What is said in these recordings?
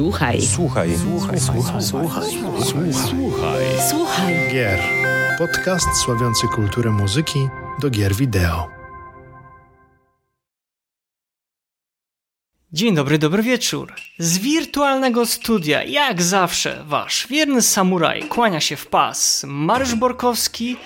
Słuchaj. Słuchaj. Słuchaj. Słuchaj. Słuchaj. Słuchaj. Słuchaj. Gier. Podcast sławiący kulturę muzyki do gier wideo. Dzień dobry, dobry wieczór. Z wirtualnego studia, jak zawsze, wasz wierny samuraj kłania się w pas Mariusz Borkowski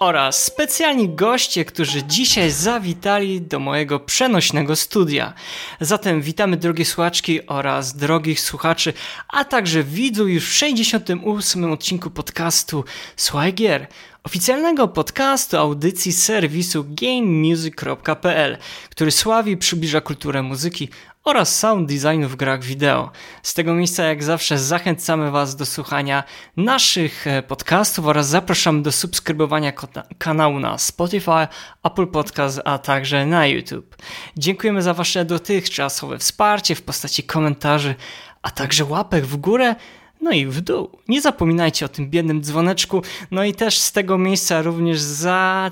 oraz specjalni goście, którzy dzisiaj zawitali do mojego przenośnego studia. Zatem witamy drogie słuchaczki oraz drogich słuchaczy, a także widzów już w 68. odcinku podcastu Słuchaj Gier, oficjalnego podcastu audycji serwisu gamemusic.pl, który sławi i przybliża kulturę muzyki oraz sound designu w grach wideo. Z tego miejsca, jak zawsze, zachęcamy Was do słuchania naszych e, podcastów oraz zapraszamy do subskrybowania kanału na Spotify, Apple Podcast, a także na YouTube. Dziękujemy za Wasze dotychczasowe wsparcie w postaci komentarzy, a także łapek w górę. No i w dół. Nie zapominajcie o tym biednym dzwoneczku. No i też z tego miejsca również za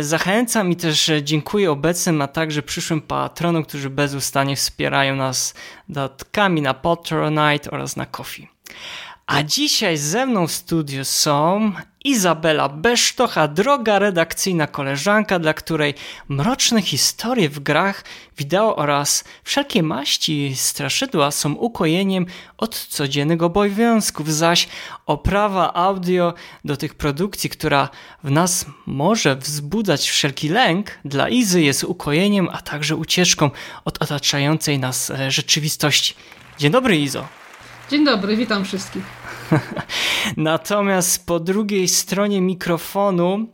zachęcam i też dziękuję obecnym, a także przyszłym patronom, którzy bezustannie wspierają nas datkami na Patronite oraz na Coffee. A dzisiaj ze mną w studiu są Izabela Besztocha, droga redakcyjna koleżanka, dla której mroczne historie w grach, wideo oraz wszelkie maści straszydła są ukojeniem od codziennych obowiązków, zaś oprawa audio do tych produkcji, która w nas może wzbudzać wszelki lęk, dla Izy jest ukojeniem, a także ucieczką od otaczającej nas e, rzeczywistości. Dzień dobry Izo. Dzień dobry, witam wszystkich. Natomiast po drugiej stronie mikrofonu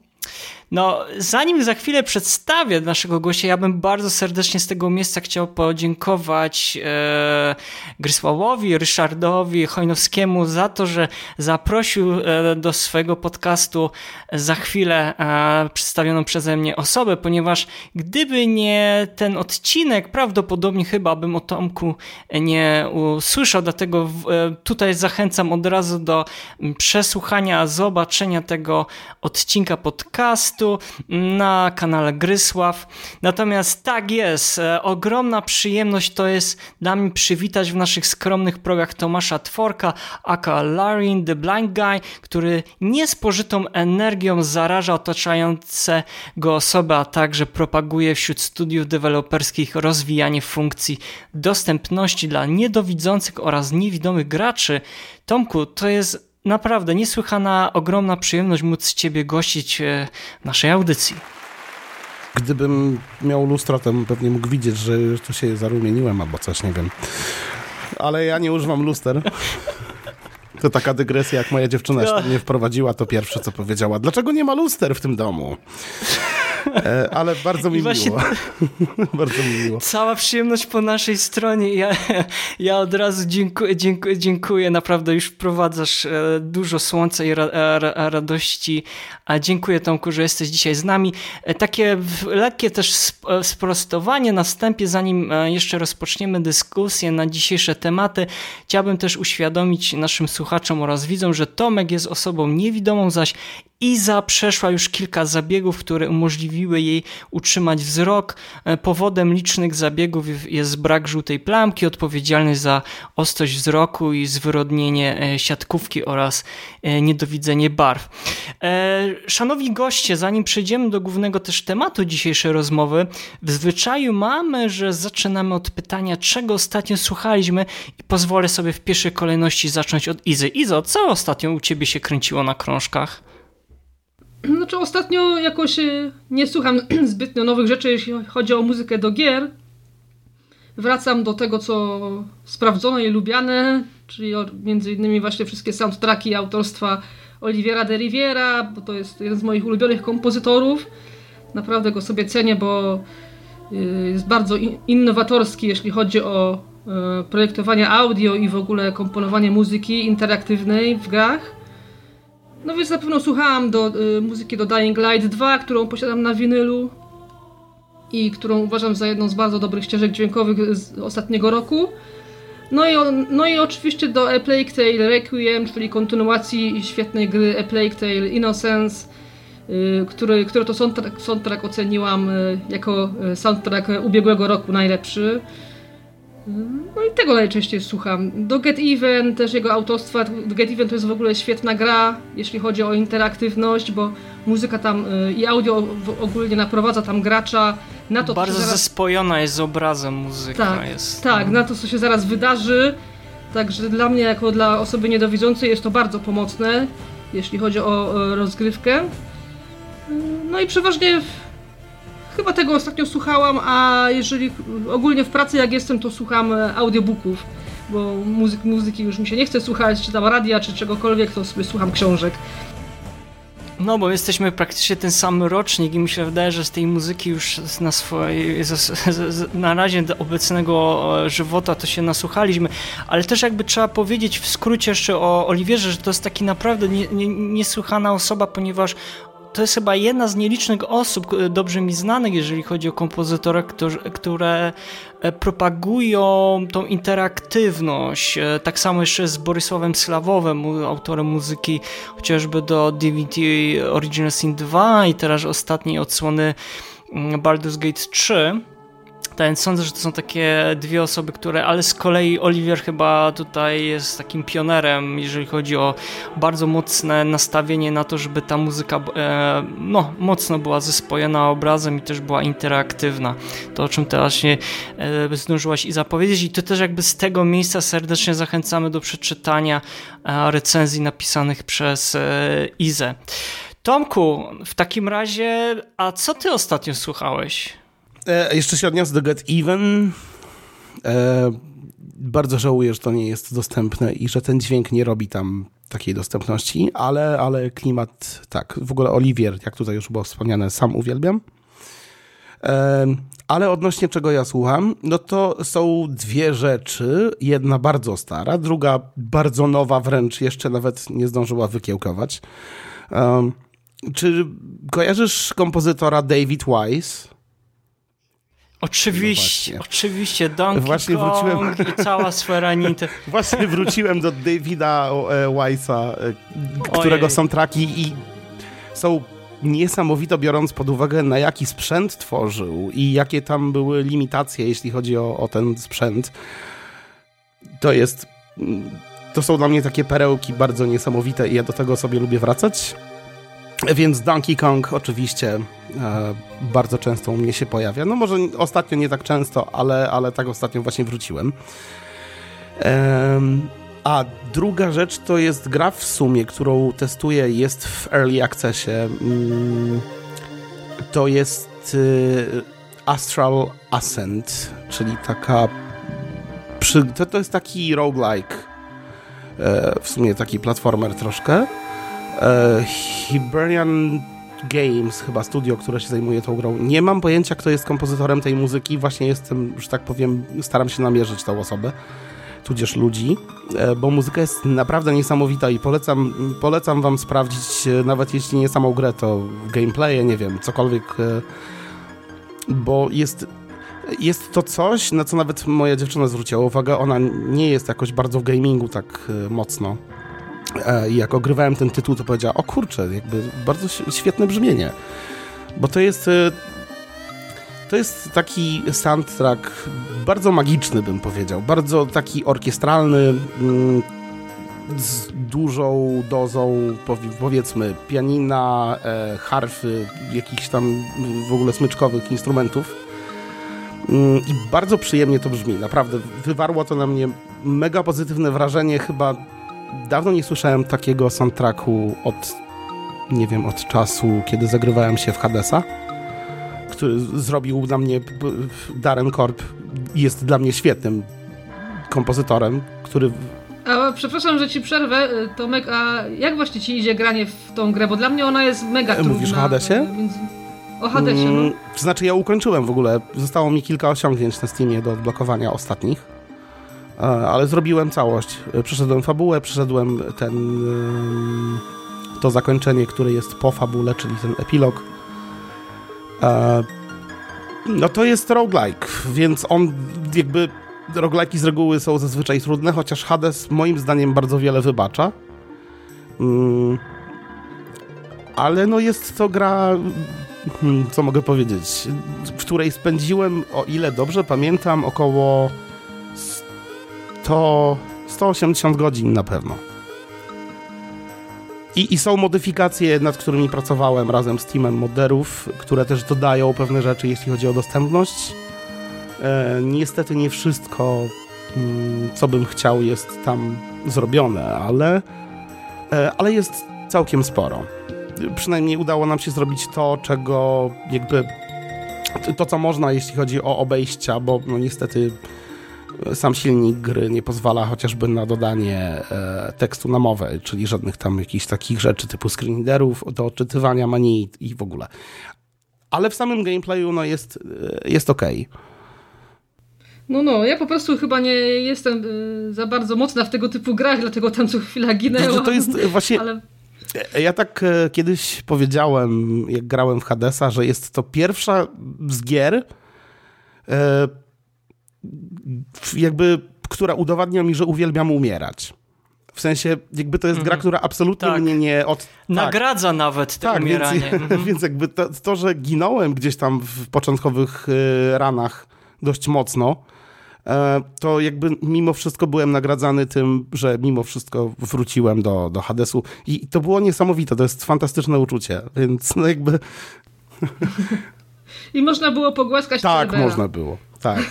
no, zanim za chwilę przedstawię naszego gościa, ja bym bardzo serdecznie z tego miejsca chciał podziękować e, Grysławowi, Ryszardowi Chojnowskiemu za to, że zaprosił e, do swojego podcastu za chwilę e, przedstawioną przeze mnie osobę, ponieważ gdyby nie ten odcinek, prawdopodobnie chyba bym o Tomku nie usłyszał, dlatego e, tutaj zachęcam od razu do przesłuchania, zobaczenia tego odcinka podcastu podcastu na kanale Grysław. Natomiast tak jest, e, ogromna przyjemność to jest dla mnie przywitać w naszych skromnych progach Tomasza Tworka, aka Larin, the Blind Guy, który niespożytą energią zaraża otaczające go osoby, a także propaguje wśród studiów deweloperskich rozwijanie funkcji dostępności dla niedowidzących oraz niewidomych graczy. Tomku, to jest naprawdę niesłychana, ogromna przyjemność móc Ciebie gościć e, w naszej audycji. Gdybym miał lustro, to bym pewnie mógł widzieć, że tu się zarumieniłem albo coś, nie wiem. Ale ja nie używam luster. To taka dygresja, jak moja dziewczyna no. mnie wprowadziła, to pierwsze co powiedziała. Dlaczego nie ma luster w tym domu? E, ale bardzo mi miło. bardzo mi miło. Cała przyjemność po naszej stronie. Ja, ja od razu dziękuję, dziękuję, dziękuję. Naprawdę już wprowadzasz e, dużo słońca i ra, ra, radości. A dziękuję Tomku, że jesteś dzisiaj z nami. E, takie lekkie też sprostowanie na wstępie, zanim jeszcze rozpoczniemy dyskusję na dzisiejsze tematy. Chciałbym też uświadomić naszym słuchaczom oraz widzom, że Tomek jest osobą niewidomą, zaś Iza przeszła już kilka zabiegów, które umożliwiły jej utrzymać wzrok. E, powodem licznych zabiegów jest brak żółtej plamki, odpowiedzialny za ostrość wzroku i zwyrodnienie e, siatkówki oraz e, niedowidzenie barw. Szanowni goście, zanim przejdziemy do głównego też tematu dzisiejszej rozmowy, w zwyczaju mamy, że zaczynamy od pytania, czego ostatnio słuchaliśmy i pozwolę sobie w pierwszej kolejności zacząć od Izy. Izo, co ostatnio u ciebie się kręciło na krążkach? Znaczy ostatnio jakoś e, nie słucham zbytnio nowych rzeczy, jeśli chodzi o muzykę do gier. Wracam do tego, co sprawdzone i lubiane, czyli między innymi właśnie wszystkie soundtracki autorstwa Oliviera de Riviera, bo to jest jeden z moich ulubionych kompozytorów. Naprawdę go sobie cenię, bo e, jest bardzo innowatorski, jeśli chodzi o e, projektowanie audio i w ogóle komponowanie muzyki interaktywnej w grach. No więc na pewno słuchałam do, y, muzyki do Dying Light 2, którą posiadam na winylu i którą uważam za jedną z bardzo dobrych ścieżek dźwiękowych z ostatniego roku. No i, no i oczywiście do A Plague Tale Requiem, czyli kontynuacji świetnej gry A Plague Tale Innocence, yy, który, który to soundtrack, soundtrack oceniłam yy, jako y, soundtrack ubiegłego roku najlepszy. No i tego najczęściej słucham. Do Get Even, też jego autorstwa. Get Even to jest w ogóle świetna gra, jeśli chodzi o interaktywność, bo muzyka tam y, i audio ogólnie naprowadza tam gracza na to, Bardzo zaraz... zespojona jest z obrazem muzyka. Tak, jest, tak, na to, co się zaraz wydarzy. Także dla mnie, jako dla osoby niedowidzącej, jest to bardzo pomocne, jeśli chodzi o rozgrywkę. Y, no i przeważnie Chyba tego ostatnio słuchałam, a jeżeli ogólnie w pracy jak jestem, to słucham e, audiobooków, bo muzyk, muzyki już mi się nie chce słuchać, czy tam radia, czy czegokolwiek, to sobie słucham książek. No, bo jesteśmy praktycznie ten sam rocznik i mi się wydaje, że z tej muzyki już na swojej, na razie do obecnego e, żywota to się nasłuchaliśmy, ale też jakby trzeba powiedzieć w skrócie jeszcze o Oliwierze, że to jest taki naprawdę nie, nie, niesłychana osoba, ponieważ to jest chyba jedna z nielicznych osób e, dobrze mi znanych, jeżeli chodzi o kompozytora, które, które propagują tą interaktywność. E, tak samo jeszcze z Borysławem Slawowem, autorem muzyki chociażby do DVD Original Sin 2 i teraz ostatniej odsłony mm, Baldur's Gate 3 więc sądzę, że to są takie dwie osoby, które, ale z kolei Oliver chyba tutaj jest takim pionerem, jeżeli chodzi o bardzo mocne nastawienie na to, żeby ta muzyka e, no, mocno była zespojona obrazem i też była interaktywna. To o czym teraz się e, zdążyłaś i zapowiedzieć i to też jakby z tego miejsca serdecznie zachęcamy do przeczytania e, recenzji napisanych przez e, Izę. Tomku, w takim razie, a co ty ostatnio słuchałeś? E, jeszcze się odniosę do Get Even. E, bardzo żałuję, że to nie jest dostępne i że ten dźwięk nie robi tam takiej dostępności, ale, ale klimat, tak. W ogóle Oliwier, jak tutaj już było wspomniane, sam uwielbiam. E, ale odnośnie czego ja słucham, no to są dwie rzeczy. Jedna bardzo stara, druga bardzo nowa, wręcz jeszcze nawet nie zdążyła wykiełkować. Um, czy kojarzysz kompozytora David Wise? Oczywiście, no oczywiście. Donkey właśnie Kong wróciłem... i cała sfera Nintendo. Właśnie wróciłem do Davida e, Wise'a, e, którego są traki i są niesamowito biorąc pod uwagę na jaki sprzęt tworzył i jakie tam były limitacje, jeśli chodzi o, o ten sprzęt. To jest... To są dla mnie takie perełki bardzo niesamowite i ja do tego sobie lubię wracać. Więc Donkey Kong oczywiście e, bardzo często u mnie się pojawia. No może ostatnio nie tak często, ale, ale tak ostatnio właśnie wróciłem. E, a druga rzecz to jest gra w sumie, którą testuję, jest w Early Accessie. Mm, to jest y, Astral Ascent, czyli taka... To, to jest taki roguelike. E, w sumie taki platformer troszkę e, Hibernian Games, chyba studio, które się zajmuje tą grą. Nie mam pojęcia, kto jest kompozytorem tej muzyki. Właśnie jestem, że tak powiem, staram się namierzyć tą osobę, tudzież ludzi, e, bo muzyka jest naprawdę niesamowita i polecam, polecam wam sprawdzić, e, nawet jeśli nie samą grę, to gameplaye, nie wiem, cokolwiek, bo jest jest to coś, na co nawet moja dziewczyna zwróciła uwagę. Ona nie jest jakoś bardzo w gamingu tak mocno. E, I jak ogrywałem ten tytuł, to powiedziała, o kurczę, jakby bardzo świetne brzmienie. Bo to jest e, to jest taki soundtrack bardzo magiczny, bym powiedział. Bardzo taki orkiestralny, mm, z dużą dozą, powiedzmy, pianina, e, harfy, jakichś tam w ogóle smyczkowych instrumentów. Mm, I bardzo przyjemnie to brzmi. Naprawdę wywarło to na mnie mega pozytywne wrażenie. Chyba dawno nie słyszałem takiego soundtracku od, nie wiem, od czasu, kiedy zagrywałem się w Hadesa, który zrobił dla mnie Darren Korb jest dla mnie świetnym kompozytorem, który a, przepraszam, że ci przerwę, Tomek, a jak właśnie ci idzie granie w tą grę? Bo dla mnie ona jest mega trudna. Mówisz o Hadesie? Więc... O Hadesie, no. Mm, znaczy ja ukończyłem w ogóle. Zostało mi kilka osiągnięć na Steamie do odblokowania ostatnich. Ale zrobiłem całość. Przeszedłem fabułę, przeszedłem ten to zakończenie, które jest po fabule, czyli ten epilog. No to jest roguelike, więc on jakby roguelike'i z reguły są zazwyczaj trudne, chociaż Hades moim zdaniem bardzo wiele wybacza. Mm. Ale no jest to gra, hmm, co mogę powiedzieć, w której spędziłem, o ile dobrze pamiętam, około to 180 godzin na pewno. I, I, są modyfikacje, nad którymi pracowałem razem z teamem moderów, które też dodają pewne rzeczy, jeśli chodzi o dostępność. E, niestety nie wszystko, mm, co bym chciał, jest tam zrobione, ale, e, ale jest całkiem sporo. Przynajmniej udało nam się zrobić to, czego jakby to, co można, jeśli chodzi o obejścia, bo no niestety sam silnik gry nie pozwala chociażby na dodanie e, tekstu na mowę, czyli żadnych tam jakichś takich rzeczy typu screenreaderów do odczytywania menu i w ogóle. Ale w samym gameplayu no jest, e, jest ok. No, no, ja po prostu chyba nie jestem y, za bardzo mocna w tego typu grach, dlatego tam co chwila ginęłam. To, to jest właśnie... Ale... Ja tak e, kiedyś powiedziałem, jak grałem w Hadesa, że jest to pierwsza z gier, e, jakby, która udowadnia mi, że uwielbiam umierać. W sensie, jakby to jest gra, mhm. która absolutnie tak. mnie nie od... Tak. Nagradza nawet to tak, umieranie. Więc, mhm. więc jakby to, to, że ginąłem gdzieś tam w początkowych y, ranach dość mocno, e, to jakby mimo wszystko byłem nagradzany tym, że mimo wszystko wróciłem do, do Hadesu i to było niesamowite, to jest fantastyczne uczucie, więc no jakby... I można było pogłaskać Tak, można było. Tak.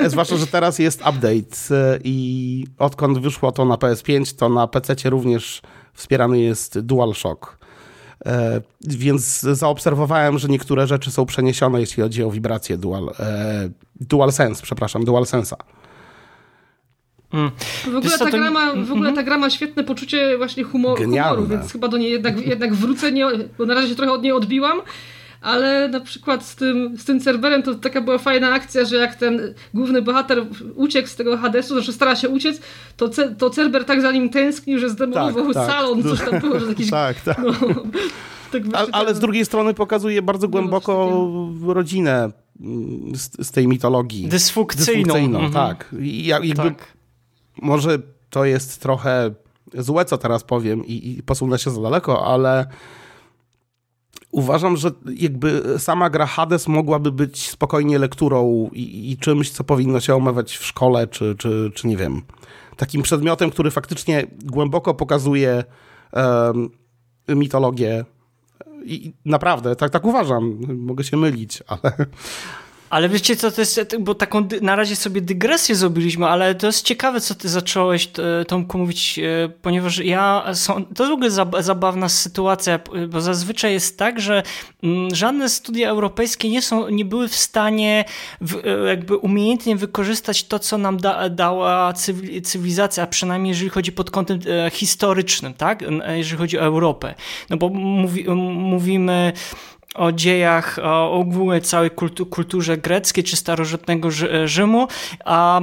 E, zwłaszcza, że teraz jest update e, i odkąd wyszło to na PS5, to na PC również wspierany jest DualShock. E, więc zaobserwowałem, że niektóre rzeczy są przeniesione, jeśli chodzi o wibrację dual, DualSense, przepraszam, DualSense'a. Mm. W, ogóle ta gra ma, w ogóle ta gra ma świetne poczucie właśnie humor, humoru, więc chyba do niej jednak, jednak wrócę, nie, bo na razie się trochę od niej odbiłam, ale na przykład z tym, z tym serwerem to taka była fajna akcja, że jak ten główny bohater uciekł z tego Hadesu, znaczy stara się uciec, to, ce, to Cerber tak za nim tęsknił, że zdemolował tak, tak. salon, tak. coś tam było, że jakiś... tak, tak. No, tak ale, ale z drugiej strony pokazuje bardzo no, głęboko rodzinę mm, z, z tej mitologii. Dysfunkcyjną. Dysfunkcyjną, mhm. tak. I jakby tak. Może to jest trochę złe, co teraz powiem i, i posunę się za daleko, ale uważam, że jakby sama gra Hades mogłaby być spokojnie lekturą i, i czymś, co powinno się omawiać w szkole, czy, czy, czy nie wiem, takim przedmiotem, który faktycznie głęboko pokazuje um, mitologię. I naprawdę, tak, tak uważam. Mogę się mylić, ale ale wiecie co, to jest, bo taką na razie sobie dygresję zrobiliśmy, ale to jest ciekawe, co ty zacząłeś, Tomku, mówić, e, ponieważ ja, są, to jest w ogóle zabawna sytuacja, bo zazwyczaj jest tak, że mm, żadne studia europejskie nie są, nie były w stanie w, e, jakby umiejętnie wykorzystać to, co nam da, dała cywilizacja, a przynajmniej jeżeli chodzi pod kątem e, historycznym, tak, jeżeli chodzi o Europę. No bo mówi, mówimy o dziejach, o ogóle całej kulturze greckiej czy starożytnego Rzymu, a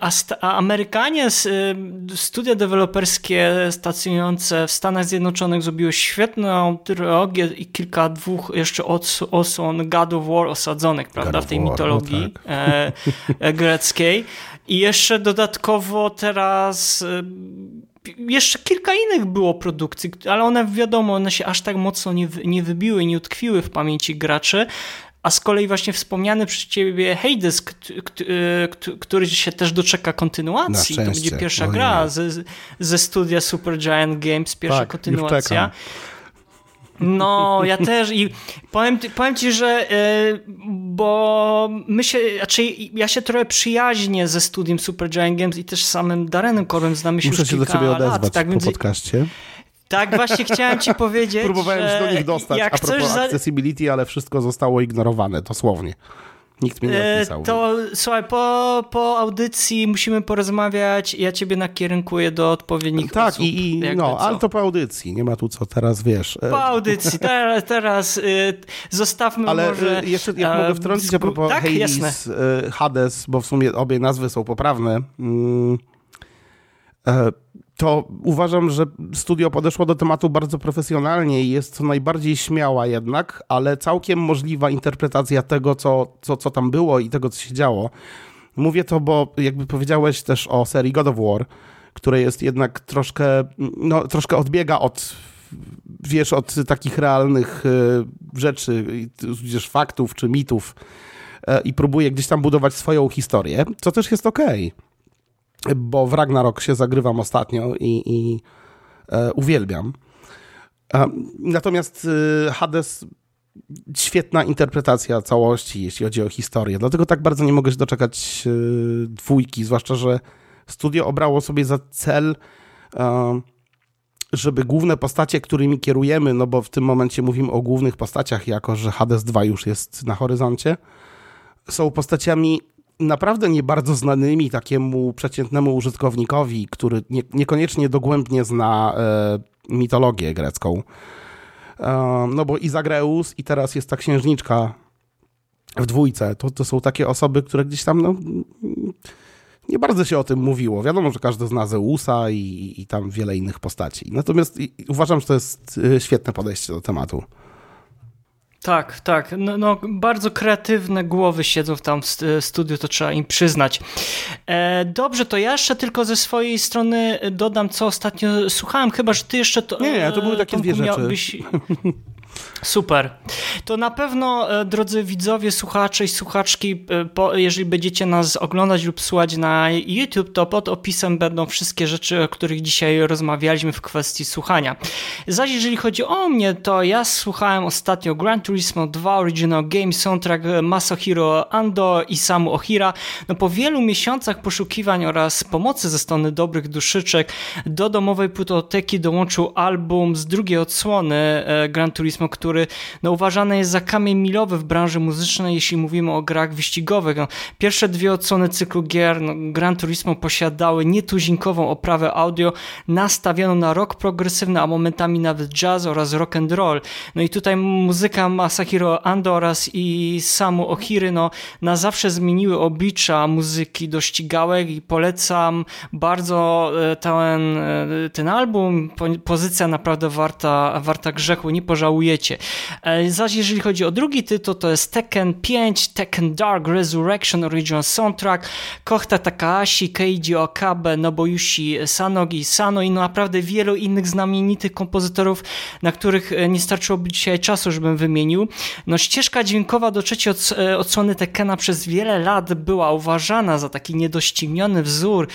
a, a, Amerykanie, y, studia deweloperskie stacjonujące w Stanach Zjednoczonych zrobiły świetną trylogię i kilka dwóch jeszcze osłon God of War osadzonych, prawda, w tej War, mitologii no tak. e, e, greckiej. I jeszcze dodatkowo teraz jeszcze kilka innych było produkcji, ale one wiadomo, one się aż tak mocno nie, nie wybiły, nie utkwiły w pamięci graczy, a z kolei właśnie wspomniany przez ciebie Hades, który się też doczeka kontynuacji. To będzie pierwsza gra ze, ze studia Super Giant Games, pierwsza tak, kontynuacja. No, ja też i powiem, powiem ci, że yy, bo my się, znaczy ja się trochę przyjaźnię ze studiem Super Giant Games i też samym Darenem Korem znamy się Muszę już się do ciebie odezwać lat, tak, po podcaście. Tak, właśnie chciałem ci powiedzieć. Próbowałem się do nich dostać jak a propos za... accessibility, ale wszystko zostało ignorowane, dosłownie. Nikt mi nie e, odpisał. To słuchaj, po, po audycji musimy porozmawiać. Ja ciebie nakierunkuję do odpowiednich tak, osób. Tak, i, i no, ale to po audycji. Nie ma tu co teraz, wiesz. E, po audycji. Teraz, teraz y, zostawmy ale może... Ale jeszcze jak mogę wtrącić a propos tak, Hades, jasne. Hades, bo w sumie obie nazwy są poprawne. Mm, to uważam, że studio podeszło do tematu bardzo profesjonalnie i jest to najbardziej śmiała jednak, ale całkiem możliwa interpretacja tego, co, co, co tam było i tego, co się działo. Mówię to, bo jakby powiedziałeś też o serii God of War, które jest jednak troszkę, no, troszkę odbiega od wiesz, od takich realnych y, rzeczy, tudzież faktów czy mitów y, i próbuje gdzieś tam budować swoją historię, co też jest okej. Okay bo w Ragnarok się zagrywam ostatnio i, i e, uwielbiam. E, natomiast e, Hades świetna interpretacja całości, jeśli chodzi o historię. Dlatego tak bardzo nie mogę się doczekać e, dwójki, zwłaszcza, że studio obrało sobie za cel, e, żeby główne postacie, którymi kierujemy, no bo w tym momencie mówimy o głównych postaciach, jako że Hades 2 już jest na horyzoncie, są postaciami naprawdę nie bardzo znanymi takiemu przeciętnemu użytkownikowi, który nie, niekoniecznie dogłębnie zna e, mitologię grecką. E, no bo i Zagreus, i teraz jest ta księżniczka w dwójce. To, to są takie osoby, które gdzieś tam no, nie bardzo się o tym mówiło. Wiadomo, że każdy zna Zeusa i, i tam wiele innych postaci. Natomiast i, uważam, że to jest e, świetne podejście do tematu. Tak, tak. No, no, bardzo kreatywne głowy siedzą tam w studiu, to trzeba im przyznać. E, dobrze, to ja jeszcze tylko ze swojej strony dodam, co ostatnio słuchałem, chyba, że ty jeszcze to... Nie, nie, to były takie dwie rzeczy. Miałbyś... Super. To na pewno, e, drodzy widzowie, słuchacze i słuchaczki, e, jeżeli będziecie nas oglądać lub słuchać na YouTube, to pod opisem będą wszystkie rzeczy, o których dzisiaj rozmawialiśmy w kwestii słuchania. Zaś jeżeli chodzi o mnie, to ja słuchałem ostatnio Gran Turismo 2 Original Game Soundtrack Masahiro Ando i Samu Ohira. No po wielu miesiącach poszukiwań oraz pomocy ze strony dobrych duszyczek do domowej płytoteki dołączył album z drugiej odsłony e, Gran Turismo który no, uważany jest za kamień milowy w branży muzycznej, jeśli mówimy o grach wyścigowych. No, pierwsze dwie odsłony cyklu gier no, Gran Turismo posiadały nietuzinkową oprawę audio nastawioną na rock progresywny, a momentami nawet jazz oraz rock and roll. No i tutaj muzyka Masahiro Ando oraz i Samu Ohiry no, na zawsze zmieniły oblicza muzyki do ścigałek i polecam bardzo e, ten, e, ten album. Pozycja naprawdę warta, warta grzechu, nie pożałujecie świecie. E, zaś jeżeli chodzi o drugi tytuł, to jest Tekken 5, Tekken Dark Resurrection Original Soundtrack, Kohta Takahashi, Keiji Okabe, Nobuyushi Sanogi, Sano i naprawdę wielu innych znamienitych kompozytorów, na których e, nie starczyłoby dzisiaj czasu, żebym wymienił. No ścieżka dźwiękowa do trzeciej e, odsłony Tekkena przez wiele lat była uważana za taki niedościgniony wzór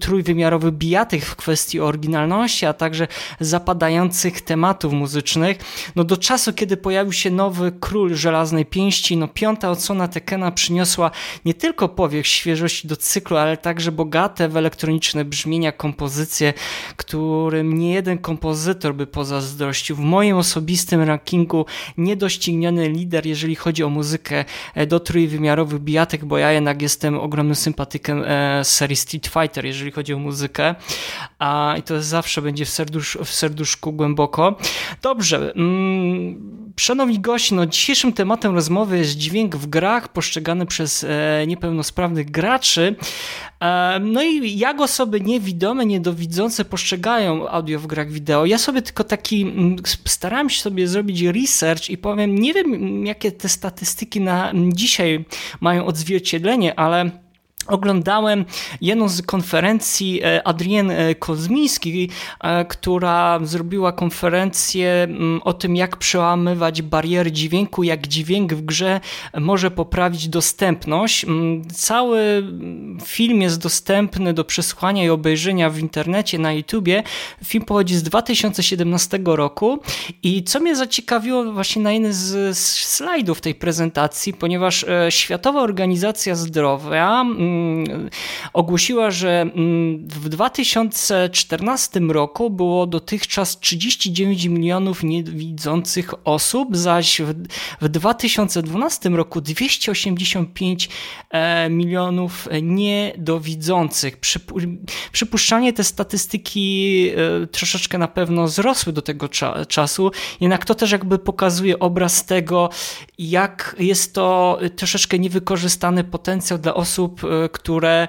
trójwymiarowy bijatyk w kwestii oryginalności, a także zapadających tematów muzycznych. No do czasu, kiedy pojawił się nowy król żelaznej pięści, no piąta odsłona Tekena przyniosła nie tylko powiek świeżości do cyklu, ale także bogate w elektroniczne brzmienia kompozycje, którym nie jeden kompozytor by pozazdrościł. W moim osobistym rankingu niedościgniony lider, jeżeli chodzi o muzykę e, do trójwymiarowych bijatek, bo ja jednak jestem ogromnym sympatykiem e, serii Street Fighter, jeżeli chodzi o muzykę, a i to zawsze będzie w, serdusz, w serduszku głęboko. Dobrze, mm, Szanowni goście, no dzisiejszym tematem rozmowy jest dźwięk w grach postrzegany przez e, niepełnosprawnych graczy. No i jak osoby niewidome, niedowidzące postrzegają audio w grach wideo? Ja sobie tylko taki starałem się sobie zrobić research i powiem, nie wiem jakie te statystyki na dzisiaj mają odzwierciedlenie, ale Oglądałem jedną z konferencji e, Adrienne e, Kozmiński, e, która zrobiła konferencję mm, o tym, jak przełamywać bariery dźwięku, jak dźwięk w grze może poprawić dostępność. Mm, cały film jest dostępny do przesłuchania i obejrzenia w internecie, na YouTubie. Film pochodzi z 2017 roku i co mnie zaciekawiło właśnie na jednym z slajdów tej prezentacji, ponieważ Światowa Organizacja Zdrowia mm, ogłosiła, że mm, w 2014 roku było dotychczas 39 milionów niewidzących osób, zaś w 2012 roku 285 e, milionów niedowidzących. Przypuszczalnie te statystyki e, troszeczkę na pewno wzrosły do tego czasu, jednak to też jakby pokazuje obraz tego, jak jest to troszeczkę niewykorzystany potencjał dla osób, e, które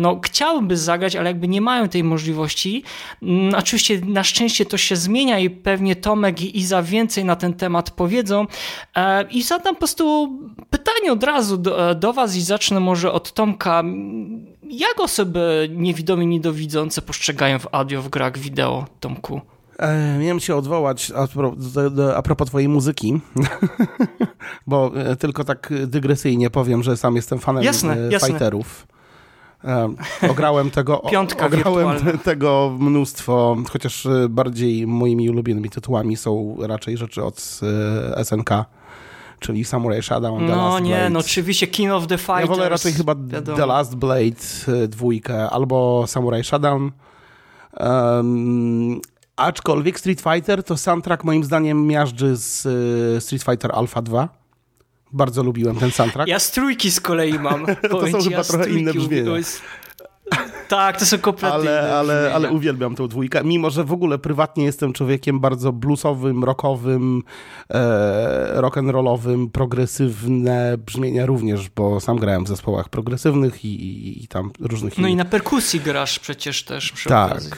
no, chciałyby zagrać, ale jakby nie mają tej możliwości. Mm, oczywiście na szczęście to się zmienia i pewnie Tomek i Iza więcej na ten temat powiedzą. E, I zadam po prostu pytanie od razu do, do Was i zacznę może od Tomka. Jak osoby niewidome, niedowidzące postrzegają w audio w grach wideo, Tomku? E, miałem się odwołać a, a, a propos twojej muzyki, bo e, tylko tak dygresyjnie powiem, że sam jestem fanem jasne, e, fighterów. Um, ograłem tego, Piątka ograłem wirtualna. tego mnóstwo, chociaż bardziej moimi ulubionymi tytułami są raczej rzeczy od SNK, czyli Samurai Shadow The No Last nie, Blade. no oczywiście King of the Fighters. Ja wolę raczej chyba wiadomo. The Last Blade dwójkę albo Samurai Shodown. Um, aczkolwiek Street Fighter to soundtrack moim zdaniem miażdży z e, Street Fighter Alpha 2. Bardzo lubiłem ten soundtrack. Ja z trójki z kolei mam. Powiem są chyba ja z trochę inne brzmienia. to Tak, to są kompletnie ale, ale, ale uwielbiam tą dwójkę. Mimo, że w ogóle prywatnie jestem człowiekiem bardzo bluesowym, rockowym, e, rock'n'rollowym, progresywne brzmienia również, bo sam grałem w zespołach progresywnych i, i, i tam różnych No i innych. na perkusji grasz przecież też przy Tak, okazji.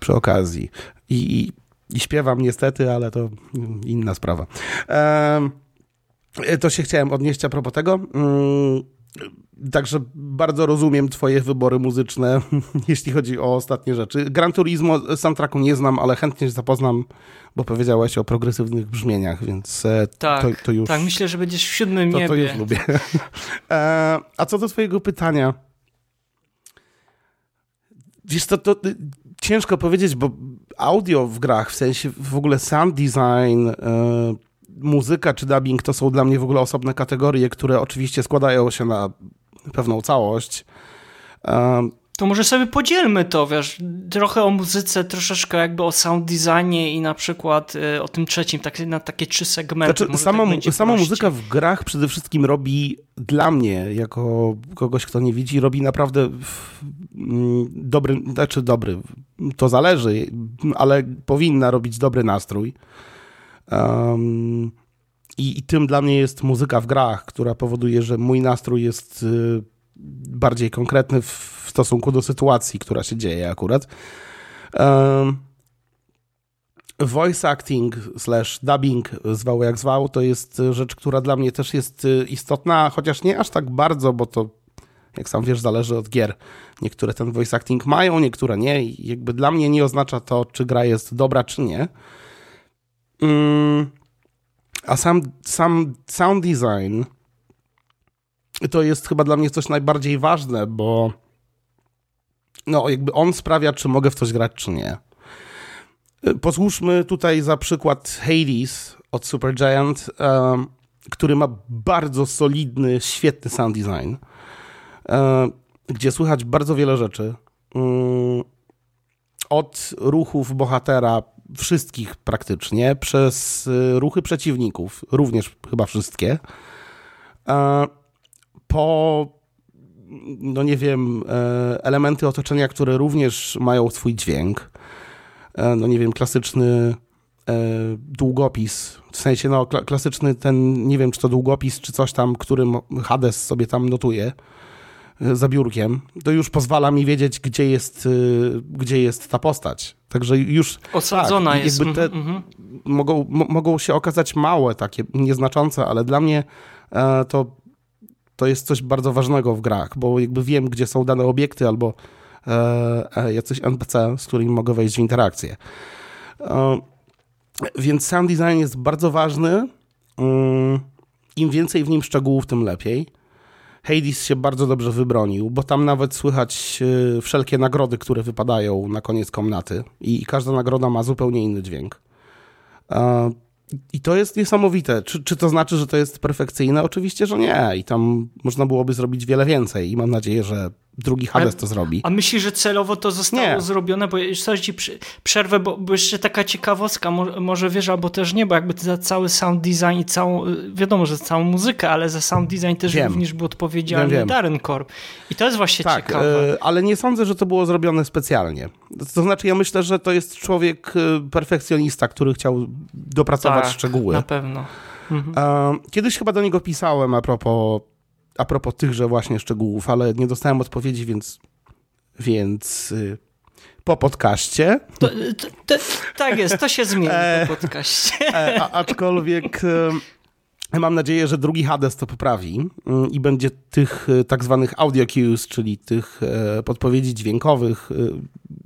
przy okazji. I, i, I śpiewam niestety, ale to inna sprawa. To się chciałem odnieść a propos tego. Mm, Także bardzo rozumiem twoje wybory muzyczne, jeśli chodzi o ostatnie rzeczy. Gran Turismo soundtracku nie znam, ale chętnie się zapoznam, bo powiedziałeś o progresywnych brzmieniach, więc e, Tak, to, to już... tak, myślę, że będziesz w siódmym To, niebie. to już lubię. E, a co do twojego pytania? Wiesz, to, to ciężko powiedzieć, bo audio w grach, w sensie w ogóle sound design, e, muzyka czy dubbing to są dla mnie w ogóle osobne kategorie, które oczywiście składają się na pewną całość. E, To może sobie podzielmy to, wiesz, trochę o muzyce, troszeczkę jakby o sound designie i na przykład y, o tym trzecim, tak, na takie trzy segmenty. Znaczy, sama, tak sama muzyka w grach przede wszystkim robi dla mnie, jako kogoś, kto nie widzi, robi naprawdę w- mm, dobry, znaczy dobry, to zależy, ale powinna robić dobry nastrój. Um, i, I tym dla mnie jest muzyka w grach, która powoduje, że mój nastrój jest y, bardziej konkretny w stosunku do sytuacji, która się dzieje akurat. Um, voice acting slash dubbing, zwał jak zwał, to jest rzecz, która dla mnie też jest y, istotna, chociaż nie aż tak bardzo, bo to, jak sam wiesz, zależy od gier. Niektóre ten voice acting mają, niektóre nie. I jakby dla mnie nie oznacza to, czy gra jest dobra, czy nie. Mm, a sam, sam sound design to jest chyba dla mnie coś najbardziej ważne, bo no jakby on sprawia, czy mogę w coś grać, czy nie. Posłuchajmy tutaj za przykład Hades od Supergiant, um, który ma bardzo solidny, świetny sound design, um, gdzie słychać bardzo wiele rzeczy. Um, od ruchów bohatera, wszystkich praktycznie, przez y, ruchy przeciwników, również chyba wszystkie, po no nie wiem, e, elementy otoczenia, które również mają swój dźwięk. E, No nie wiem, klasyczny e, długopis, w sensie no kla- klasyczny ten, nie wiem czy to długopis, czy coś tam, którym Hades sobie tam notuje za biurkiem, to już pozwala mi wiedzieć, gdzie jest, gdzie jest ta postać. Także już Osadzona tak, jest. jakby te, Mhm, mhm. mogą, mo- mogą się okazać małe, takie nieznaczące, ale dla mnie to, to jest coś bardzo ważnego w grach, bo jakby wiem, gdzie są dane obiekty albo e, e, jacyś NPC, z którymi mogę wejść w interakcję. E, więc sound design jest bardzo ważny. Mm, Im więcej w nim szczegółów, tym lepiej. Hades się bardzo dobrze wybronił, bo tam nawet słychać e, wszelkie nagrody, które wypadają na koniec komnaty i każda nagroda ma zupełnie inny dźwięk. I to jest niesamowite. Czy, czy to znaczy, że to jest perfekcyjne? Oczywiście, że nie. I tam można byłoby zrobić wiele więcej i mam nadzieję, że drugi Hades to zrobi. A myślisz, że celowo to zostało Nie. zrobione? Bo coś ci przerwę, bo, bo jeszcze taka ciekawostka, może, może wiesz, albo też nie, bo jakby za cały sound design i całą, wiadomo, że całą muzykę, ale za sound design też Wiem. również był odpowiedzialny Wiem, wiem. Darren Korb. I to jest właśnie Tak, ciekawe. e, ale nie sądzę, że to było zrobione specjalnie. To znaczy, ja myślę, że to jest człowiek e, perfekcjonista, który chciał dopracować tak, szczegóły. Na pewno. E, Kiedyś chyba do niego pisałem a propos, a propos tychże właśnie szczegółów, ale nie dostałem odpowiedzi, więc, więc y, po podcaście. To, to, to, tak jest, to się zmieni E, po podcaście. E, a, aczkolwiek e, mam nadzieję, że drugi Hades to poprawi mm, i będzie tych e, tak zwanych audio cues, czyli tych e, podpowiedzi dźwiękowych e,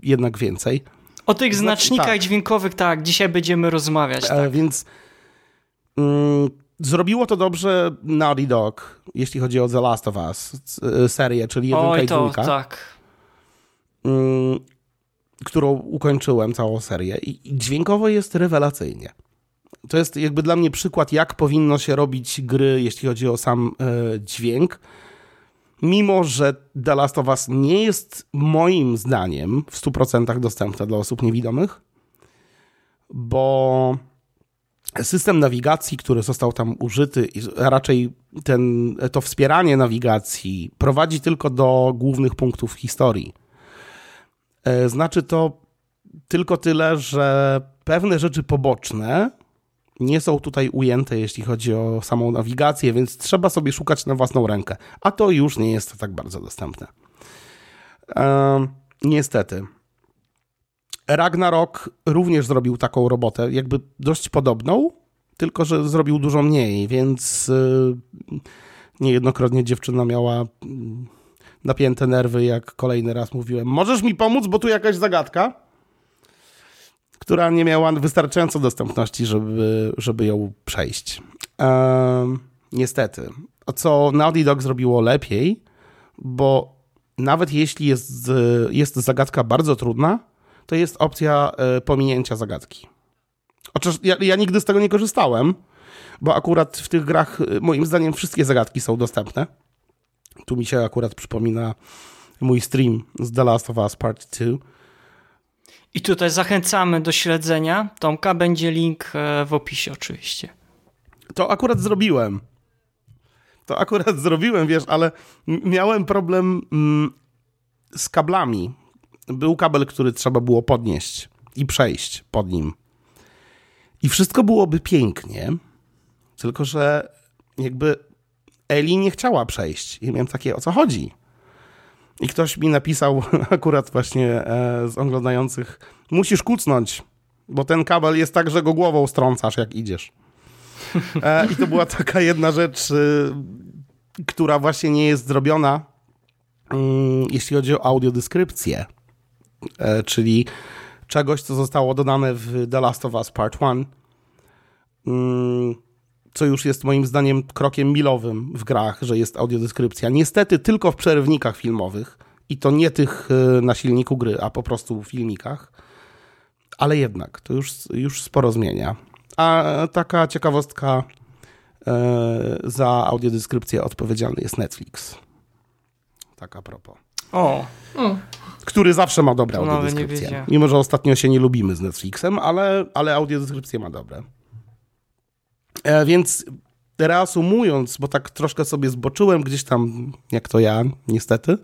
jednak więcej. O tych znacznikach tak. dźwiękowych, tak, dzisiaj będziemy rozmawiać. Tak. E, Więc mm, Zrobiło to dobrze Naughty Dog, jeśli chodzi o The Last of Us serię, czyli jedynka Oj, i dwójka. tak. Mm, którą ukończyłem całą serię i dźwiękowo jest rewelacyjnie. To jest jakby dla mnie przykład, jak powinno się robić gry, jeśli chodzi o sam e, dźwięk. Mimo, że The Last of Us nie jest moim zdaniem w 100% dostępna dla osób niewidomych, bo system nawigacji, który został tam użyty, a raczej ten, to wspieranie nawigacji prowadzi tylko do głównych punktów historii. E, znaczy to tylko tyle, że pewne rzeczy poboczne nie są tutaj ujęte, jeśli chodzi o samą nawigację, więc trzeba sobie szukać na własną rękę. A to już nie jest tak bardzo dostępne. E, niestety. Ragnarok również zrobił taką robotę, jakby dość podobną, tylko że zrobił dużo mniej, więc y, niejednokrotnie dziewczyna miała mm, napięte nerwy, jak kolejny raz mówiłem: Możesz mi pomóc, bo tu jakaś zagadka, która nie miała wystarczająco dostępności, żeby, żeby ją przejść. Niestety. Co Naughty Dog zrobiło lepiej, bo nawet jeśli jest, jest zagadka bardzo trudna, to jest opcja e, pominięcia zagadki. Chociaż ja, ja, nigdy z tego nie korzystałem, bo akurat w tych grach, e, moim zdaniem, wszystkie zagadki są dostępne. Tu mi się akurat przypomina mój stream z The Last of Us Part 2. I tutaj zachęcamy do śledzenia. Tomka będzie link e, w opisie, oczywiście. To akurat zrobiłem. To akurat zrobiłem, wiesz, ale miałem problem mm, z kablami był kabel, który trzeba było podnieść i przejść pod nim. I wszystko byłoby pięknie, tylko że jakby Eli nie chciała przejść. I miałem takie, o co chodzi? I ktoś mi napisał akurat właśnie e, z oglądających, musisz kucnąć, bo ten kabel jest tak, że go głową strącasz, jak idziesz. E, I to była taka jedna rzecz, y, która właśnie nie jest zrobiona, y, jeśli chodzi o audiodeskrypcję. E, czyli czegoś, co zostało dodane w The Last of Us Part 1, mm, co już jest moim zdaniem krokiem milowym w grach, że jest audiodeskrypcja. Niestety tylko w przerywnikach filmowych i to nie tych e, na silniku gry, a po prostu w filmikach, ale jednak to już, już sporo zmienia. A taka ciekawostka, e, za audiodeskrypcję odpowiedzialny jest Netflix. Tak a propos. O. który zawsze ma dobre audiodeskrypcje. Mimo, że ostatnio się nie lubimy z Netflixem, ale, ale audiodeskrypcje ma dobre. E, więc reasumując, bo tak troszkę sobie zboczyłem gdzieś tam, jak to ja, niestety.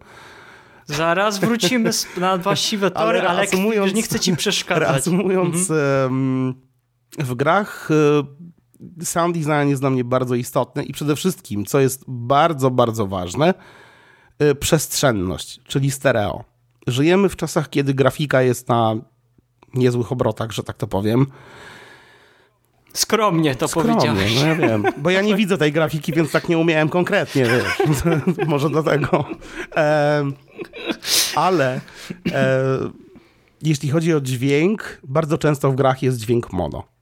Zaraz wrócimy na właściwe tory, ale, ale nie chcę ci przeszkadzać. Reasumując, mhm. w grach e, sound design jest dla mnie bardzo istotny i przede wszystkim, co jest bardzo, bardzo ważne, przestrzenność, czyli stereo żyjemy w czasach, kiedy grafika jest na niezłych obrotach, że tak to powiem. Skromnie to Skromnie, powiedziałeś. No ja wiem, bo ja nie widzę tej grafiki, więc tak nie umiałem konkretnie, wiesz. Może dlatego. E, ale e, jeśli chodzi o dźwięk, bardzo często w grach jest dźwięk mono.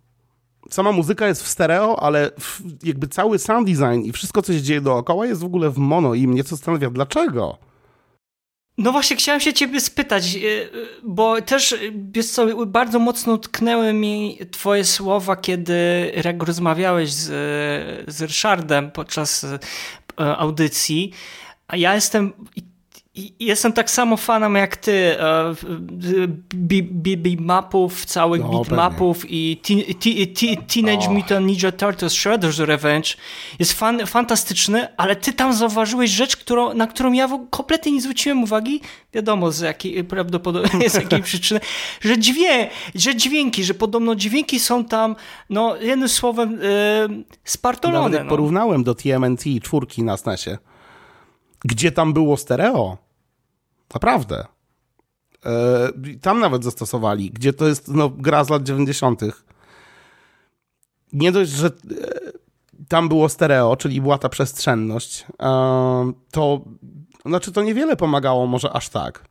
Sama muzyka jest w stereo, ale w, jakby cały sound design i wszystko, co się dzieje dookoła jest w ogóle w mono i mnie zastanawia, dlaczego? No właśnie, chciałem się ciebie spytać, y, bo też, wiesz co, bardzo mocno tknęły mi twoje słowa, kiedy jak rozmawiałeś z, z Ryszardem podczas y, audycji, a ja jestem Jestem tak samo fanem jak ty e, mapów, całych no, bitmapów i Teenage. Mutant Ninja Turtles Shredder's Revenge jest fan, fantastyczny, ale ty tam zauważyłeś rzecz, którą, na którą ja kompletnie nie zwróciłem uwagi, wiadomo z jakiej, prawdopodobnie z jakiej przyczyny, że, dźwię, że dźwięki, że podobno dźwięki są tam, no jednym słowem, yy, spartolone. Nawet no. porównałem do TMNT czwórki na SNESie, gdzie tam było stereo, Naprawdę. E, tam nawet zastosowali, gdzie to jest no, gra z lat 90. Nie dość, że e, tam było stereo, czyli była ta przestrzenność, e, to znaczy to niewiele pomagało może aż tak,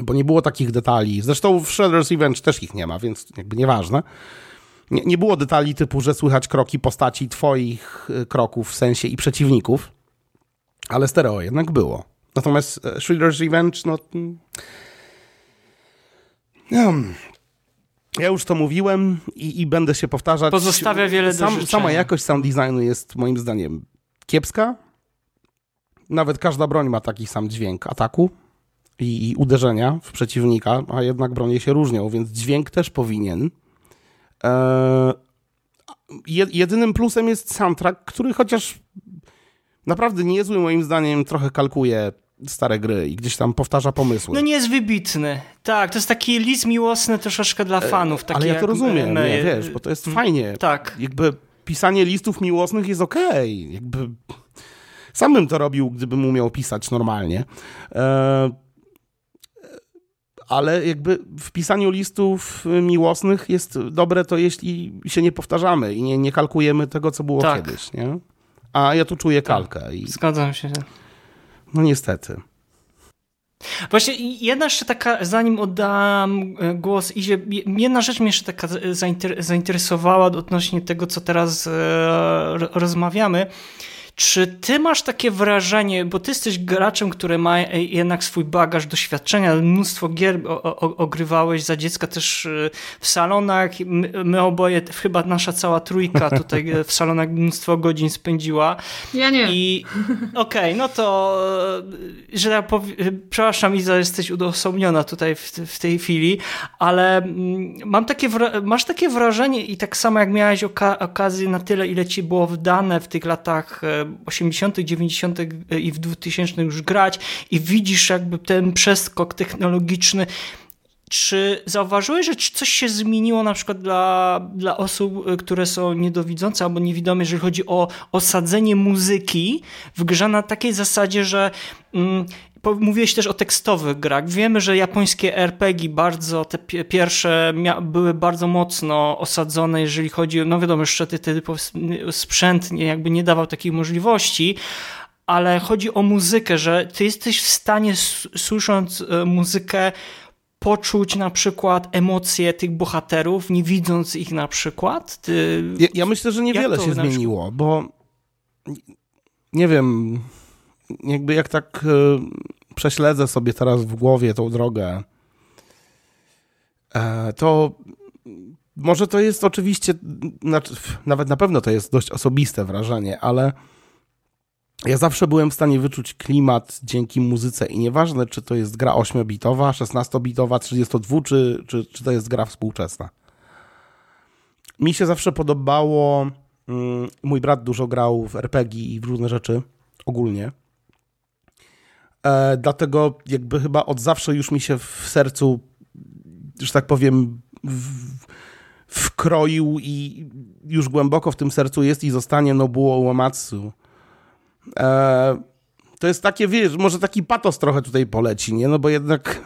bo nie było takich detali. Zresztą w Shredder's Revenge też ich nie ma, więc jakby nieważne. Nie, nie było detali typu, że słychać kroki postaci twoich kroków w sensie i przeciwników, ale stereo jednak było. Natomiast e, Shredder's Revenge, no... mm, Ja już to mówiłem i, i będę się powtarzać. Pozostawia wiele do Sam, życzenia. Sama jakość sound designu jest moim zdaniem kiepska. Nawet każda broń ma taki sam dźwięk ataku i, i uderzenia w przeciwnika, a jednak bronie się różnią, więc dźwięk też powinien. Eee, je- jedynym plusem jest soundtrack, który chociaż naprawdę niezły moim zdaniem trochę kalkuje stare gry i gdzieś tam powtarza pomysły. No nie jest wybitny. Tak, to jest taki list miłosny troszeczkę dla fanów. Taki E, Ale ja to jak rozumiem, my. nie, wiesz, bo to jest fajnie. Tak. Jakby pisanie listów miłosnych jest okej. Jakby sam bym to robił, gdybym umiał pisać normalnie. E, ale jakby w pisaniu listów miłosnych jest dobre to, jeśli się nie powtarzamy i nie, nie kalkujemy tego, co było Tak. kiedyś, nie? A ja tu czuję kalkę i Zgadzam się. No niestety. Właśnie jedna jeszcze taka, zanim oddam e, głos Izie, jedna rzecz mnie jeszcze taka zainter- zainteresowała odnośnie tego, co teraz e, ro- rozmawiamy. Czy ty masz takie wrażenie, bo ty jesteś graczem, który ma jednak swój bagaż doświadczenia, mnóstwo gier ogrywałeś za dziecka też e, w salonach, my, oboje, chyba nasza cała trójka tutaj e, w salonach mnóstwo godzin spędziła. Ja nie. I okej, no to, e, że tak powiem, przepraszam Iza, jesteś udosobniona tutaj w, w tej chwili, ale mm, mam takie, masz takie wrażenie i tak samo jak miałeś oka- okazję na tyle, ile ci było wdane w tych latach e, 80., 90. i w 2000 już grać i widzisz jakby ten przeskok technologiczny, czy zauważyłeś, że coś się zmieniło na przykład dla, dla osób, y, które są niedowidzące albo niewidome, jeżeli chodzi o osadzenie muzyki w grze na takiej zasadzie, że mm, mówiłeś też o tekstowych grach. Wiemy, że japońskie RPG bardzo, te pi- pierwsze były bardzo mocno osadzone, jeżeli chodzi o, no wiadomo, jeszcze wtedy pows- sprzęt nie, jakby nie dawał takiej możliwości, ale chodzi o muzykę, że ty jesteś w stanie słysząc e, muzykę poczuć na przykład emocje tych bohaterów, nie widząc ich na przykład? Ty... Ja, ja myślę, że niewiele się zmieniło, bo nie wiem, jakby jak tak e, prześledzę sobie teraz w głowie tą drogę, e, to może to jest oczywiście, nawet na pewno to jest dość osobiste wrażenie, ale ja zawsze byłem w stanie wyczuć klimat dzięki muzyce i nieważne, czy to jest gra 8-bitowa, 16-bitowa, 32, czy, czy, czy to jest gra współczesna. Mi się zawsze podobało. mm, Mój brat dużo grał w RPG i w różne rzeczy ogólnie. E, dlatego jakby chyba od zawsze już mi się w sercu, że tak powiem, w, wkroił i już głęboko w tym sercu jest i zostanie Nobuo Uematsu. E, to jest takie, wiesz, może taki patos trochę tutaj poleci, nie? No bo jednak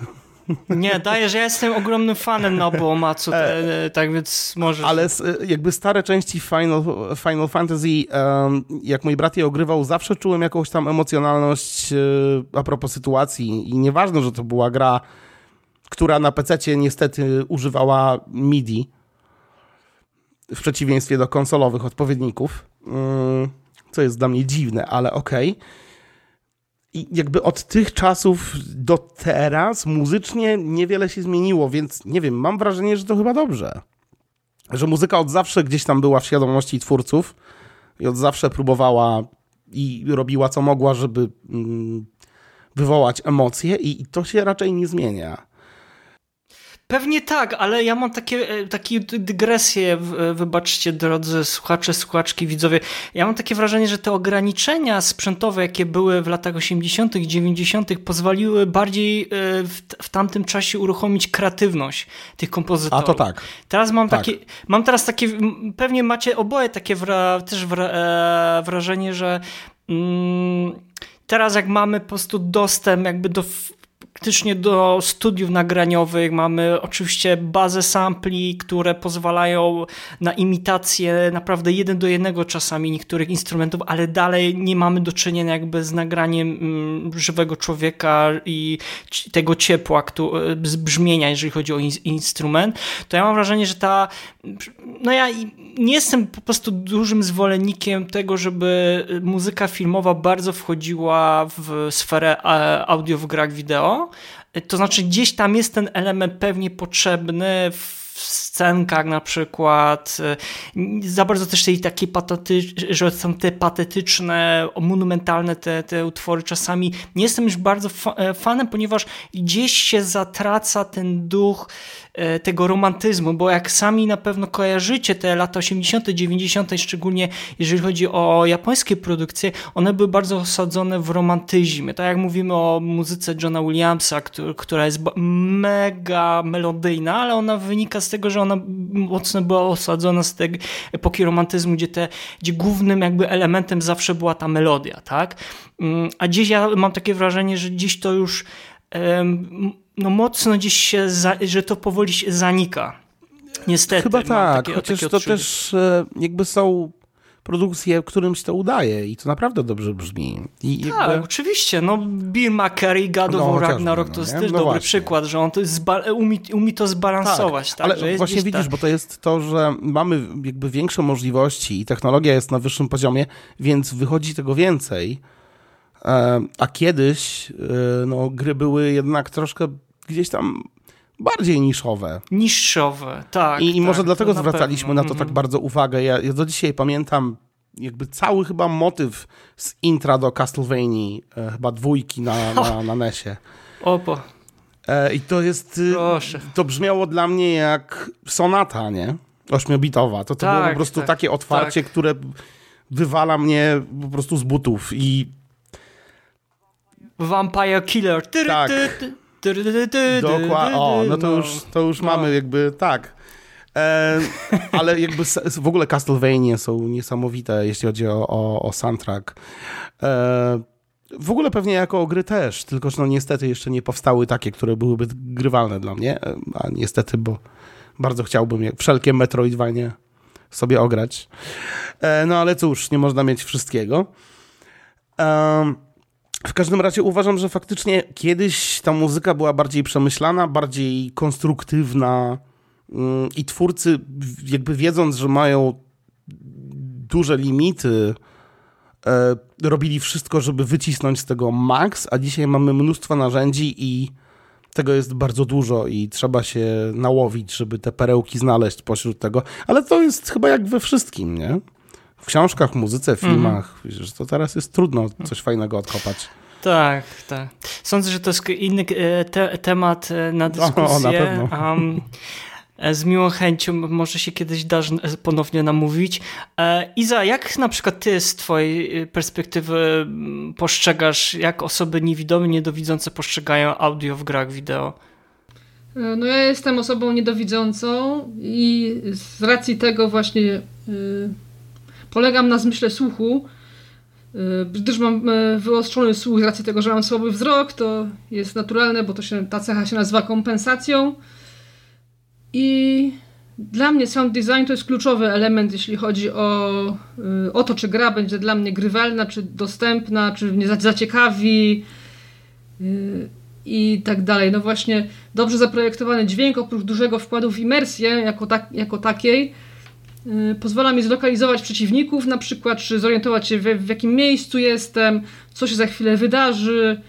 Nie, daję, że ja jestem ogromnym fanem Nobuo Matsu, te- tak więc możesz... Ale s- jakby stare części Final, Final Fantasy, jak mój brat je ogrywał, zawsze czułem jakąś tam emocjonalność e, a propos sytuacji. I nieważne, że to była gra, która na PC niestety używała MIDI, w przeciwieństwie do konsolowych odpowiedników, mm, co jest dla mnie dziwne, ale okej. I jakby od tych czasów do teraz muzycznie niewiele się zmieniło, więc nie wiem, mam wrażenie, że to chyba dobrze. Że muzyka od zawsze gdzieś tam była w świadomości twórców i od zawsze próbowała i robiła co mogła, żeby mm, wywołać emocje i, i to się raczej nie zmienia. Pewnie tak, ale ja mam takie, e, takie dy- dygresje, e, wybaczcie drodzy słuchacze, słuchaczki, widzowie. Ja mam takie wrażenie, że te ograniczenia sprzętowe, jakie były w latach 80., 90., pozwoliły bardziej e, w, w tamtym czasie uruchomić kreatywność tych A kompozytorów. to tak. Teraz mam Tak. takie, mam teraz takie, pewnie macie oboje takie wra, też wra, wrażenie, że mm, teraz jak mamy po prostu dostęp jakby do praktycznie do studiów nagraniowych, mamy oczywiście bazę sampli, które pozwalają na imitację naprawdę jeden do jednego czasami niektórych instrumentów, ale dalej nie mamy do czynienia jakby z nagraniem mm, żywego człowieka i tego ciepła, z brzmienia, jeżeli chodzi o instrument, to ja mam wrażenie, że ta no ja nie jestem po prostu dużym zwolennikiem tego, żeby muzyka filmowa bardzo wchodziła w sferę e, audio w grach wideo. To znaczy gdzieś tam jest ten element pewnie potrzebny w scenkach na przykład, za bardzo też tej takie patetyczne, że są te patetyczne, monumentalne te, te utwory czasami. Nie jestem już bardzo e, fanem, ponieważ gdzieś się zatraca ten duch tego romantyzmu, bo jak sami na pewno kojarzycie te lata 80., 90., szczególnie jeżeli chodzi o japońskie produkcje, one były bardzo osadzone w romantyzmie. Tak jak mówimy o muzyce Johna Williamsa, która jest mega melodyjna, ale ona wynika z tego, że ona mocno była osadzona z tej epoki romantyzmu, gdzie, te, gdzie głównym jakby elementem zawsze była ta melodia, tak? Mm, a dziś ja mam takie wrażenie, że dziś to już no mocno gdzieś się, za, że to powoli się zanika. Niestety. Chyba tak, takie, chociaż to też e, jakby są produkcje, którym się to udaje i to naprawdę dobrze brzmi. I tak, jakby... oczywiście. No, Bill McCarey, God of no, Ragnarok to jest no, też no dobry właśnie. przykład, że on to umie, umie to zbalansować. Tak, tak ale właśnie widzisz, bo to jest to, że mamy jakby większe możliwości i technologia jest na wyższym poziomie, więc wychodzi tego więcej. E, a kiedyś e, no, gry były jednak troszkę gdzieś tam bardziej niszowe. Niszowe, tak. I, i może tak, dlatego na zwracaliśmy pewno. na to tak bardzo uwagę. Ja, ja do dzisiaj pamiętam jakby cały chyba motyw z intra do Castlevanii, e, chyba dwójki na, na, na NESie. Opo. I to jest... Y, Proszę. To brzmiało dla mnie jak sonata, nie? Ośmiobitowa. To, to tak, było po tak, prostu tak, takie otwarcie, tak. które wywala mnie po prostu z butów i... Vampire Killer. Tyry, tak. Dokładnie. O, no to już, to już no. mamy jakby tak. E, ale jakby w ogóle Castlevania są niesamowite, jeśli chodzi o, o, o soundtrack. E, w ogóle pewnie jako gry też, tylko że no niestety jeszcze nie powstały takie, które byłyby grywalne dla mnie, e, a niestety, bo bardzo chciałbym jak wszelkie Metroidvanie sobie ograć. E, no ale cóż, nie można mieć wszystkiego. Um, w każdym razie uważam, że faktycznie kiedyś ta muzyka była bardziej przemyślana, bardziej konstruktywna mm, i twórcy jakby wiedząc, że mają duże limity, e, robili wszystko, żeby wycisnąć z tego maks, a dzisiaj mamy mnóstwo narzędzi i tego jest bardzo dużo i trzeba się nałowić, żeby te perełki znaleźć pośród tego. Ale to jest chyba jak we wszystkim, nie? W książkach, muzyce, filmach, mm. że to teraz jest trudno coś fajnego odkopać. Tak, tak. Sądzę, że to jest inny e, te temat e, na dyskusję. O, na pewno. Um, z miłą chęcią może się kiedyś dasz ponownie namówić. Iza, jak na przykład ty z twojej perspektywy postrzegasz, jak osoby niewidome, niedowidzące postrzegają audio w grach wideo? No ja jestem osobą niedowidzącą i z racji tego właśnie yy, polegam na zmyśle słuchu, y, gdyż mam y, wyostrzony słuch z racji tego, że mam słaby wzrok, to jest naturalne, bo to się, ta cecha się nazywa kompensacją. I dla mnie sound design to jest kluczowy element, jeśli chodzi o, y, o to, czy gra będzie dla mnie grywalna, czy dostępna, czy mnie zaciekawi i tak dalej. No właśnie, dobrze zaprojektowany dźwięk, oprócz dużego wkładu w imersję jako, tak, jako takiej, pozwala mi zlokalizować przeciwników, na przykład, czy zorientować się w, w jakim miejscu jestem, co się za chwilę wydarzy.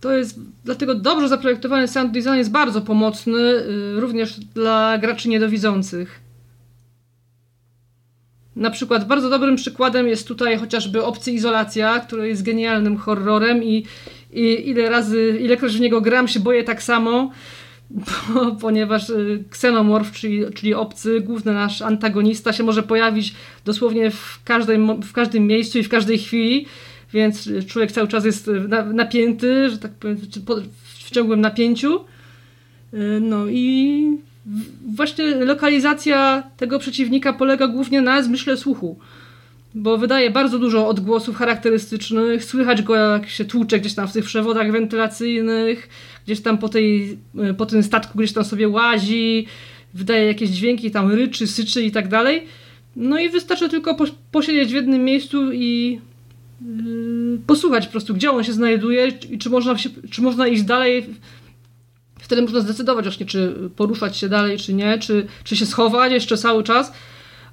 To jest dlatego dobrze zaprojektowany sound design jest bardzo pomocny, y, również dla graczy niedowidzących. Na przykład bardzo dobrym przykładem jest tutaj chociażby Obcy Izolacja, który jest genialnym horrorem i, i ile razy, ilekroć w niego gram się boję tak samo ponieważ y, ksenomorf, czyli, czyli obcy, główny nasz antagonista się może pojawić dosłownie w, każdej, w każdym miejscu i w każdej chwili, więc człowiek cały czas jest y, napięty, że tak powiem, w ciągłym napięciu. Y, no i właśnie lokalizacja tego przeciwnika polega głównie na zmyśle słuchu. Bo wydaje bardzo dużo odgłosów charakterystycznych. Słychać go, jak się tłucze gdzieś tam w tych przewodach wentylacyjnych, gdzieś tam po, tej, po tym statku gdzieś tam sobie łazi, wydaje jakieś dźwięki, tam ryczy, syczy i tak dalej. No i wystarczy tylko posiedzieć w jednym miejscu i yy, posłuchać po prostu, gdzie on się znajduje i czy można, się, czy można iść dalej. Wtedy można zdecydować właśnie, czy poruszać się dalej, czy nie, czy, czy się schować jeszcze cały czas.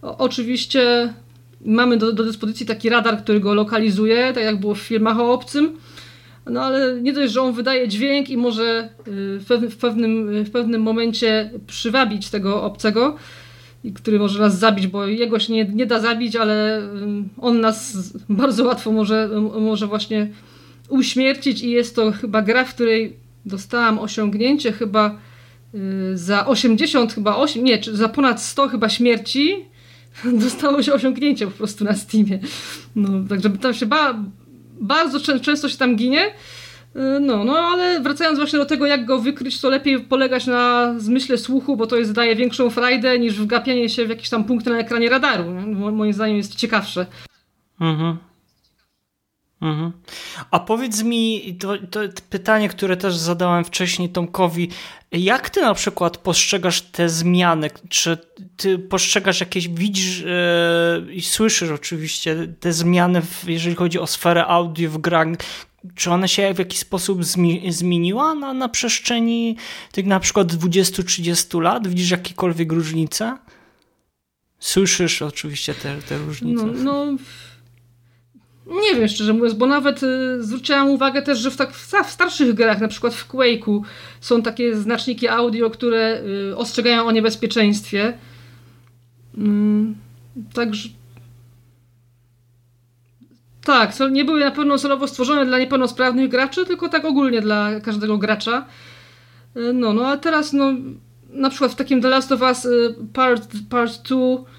O, oczywiście mamy do, do dyspozycji taki radar, który go lokalizuje, tak jak było w filmach o obcym. No ale nie dość, że on wydaje dźwięk i może y, w pewnym, w pewnym momencie przywabić tego obcego, który może nas zabić, bo jego się nie, nie da zabić, ale y, on nas bardzo łatwo może, może właśnie uśmiercić i jest to chyba gra, w której dostałam osiągnięcie chyba y, za 80 chyba 8, nie, za ponad 100 chyba śmierci dostało się osiągnięcie po prostu na Steamie. No, także tam się ba bardzo czę często się tam ginie. Y, no, no, ale wracając właśnie do tego, jak go wykryć, to lepiej polegać na zmyśle słuchu, bo to jest, daje większą frajdę niż wgapianie się w jakiś tam punkt na ekranie radaru. Moim zdaniem jest ciekawsze. Mhm. Mhm. A powiedz mi, to, to, pytanie, które też zadałem wcześniej Tomkowi, jak ty na przykład postrzegasz te zmiany? Czy ty postrzegasz jakieś, widzisz yy, i słyszysz oczywiście te zmiany, w, jeżeli chodzi o sferę audio w grach, czy one się w jakiś sposób zmi zmieniła na, na przestrzeni tych na przykład 20-30 lat? Widzisz jakiekolwiek różnice? Słyszysz oczywiście te, te różnice. No, no nie wiem, szczerze mówiąc, bo nawet y, zwróciłam uwagę też, że w, tak, w, starszych grach, na przykład w Quake'u, są takie znaczniki audio, które y, ostrzegają o niebezpieczeństwie. Mm, także. Tak, nie były na pewno celowo stworzone dla niepełnosprawnych graczy, tylko tak ogólnie dla każdego gracza. Y, no, no a teraz, no, na przykład w takim The Last of Us y, Part, part 2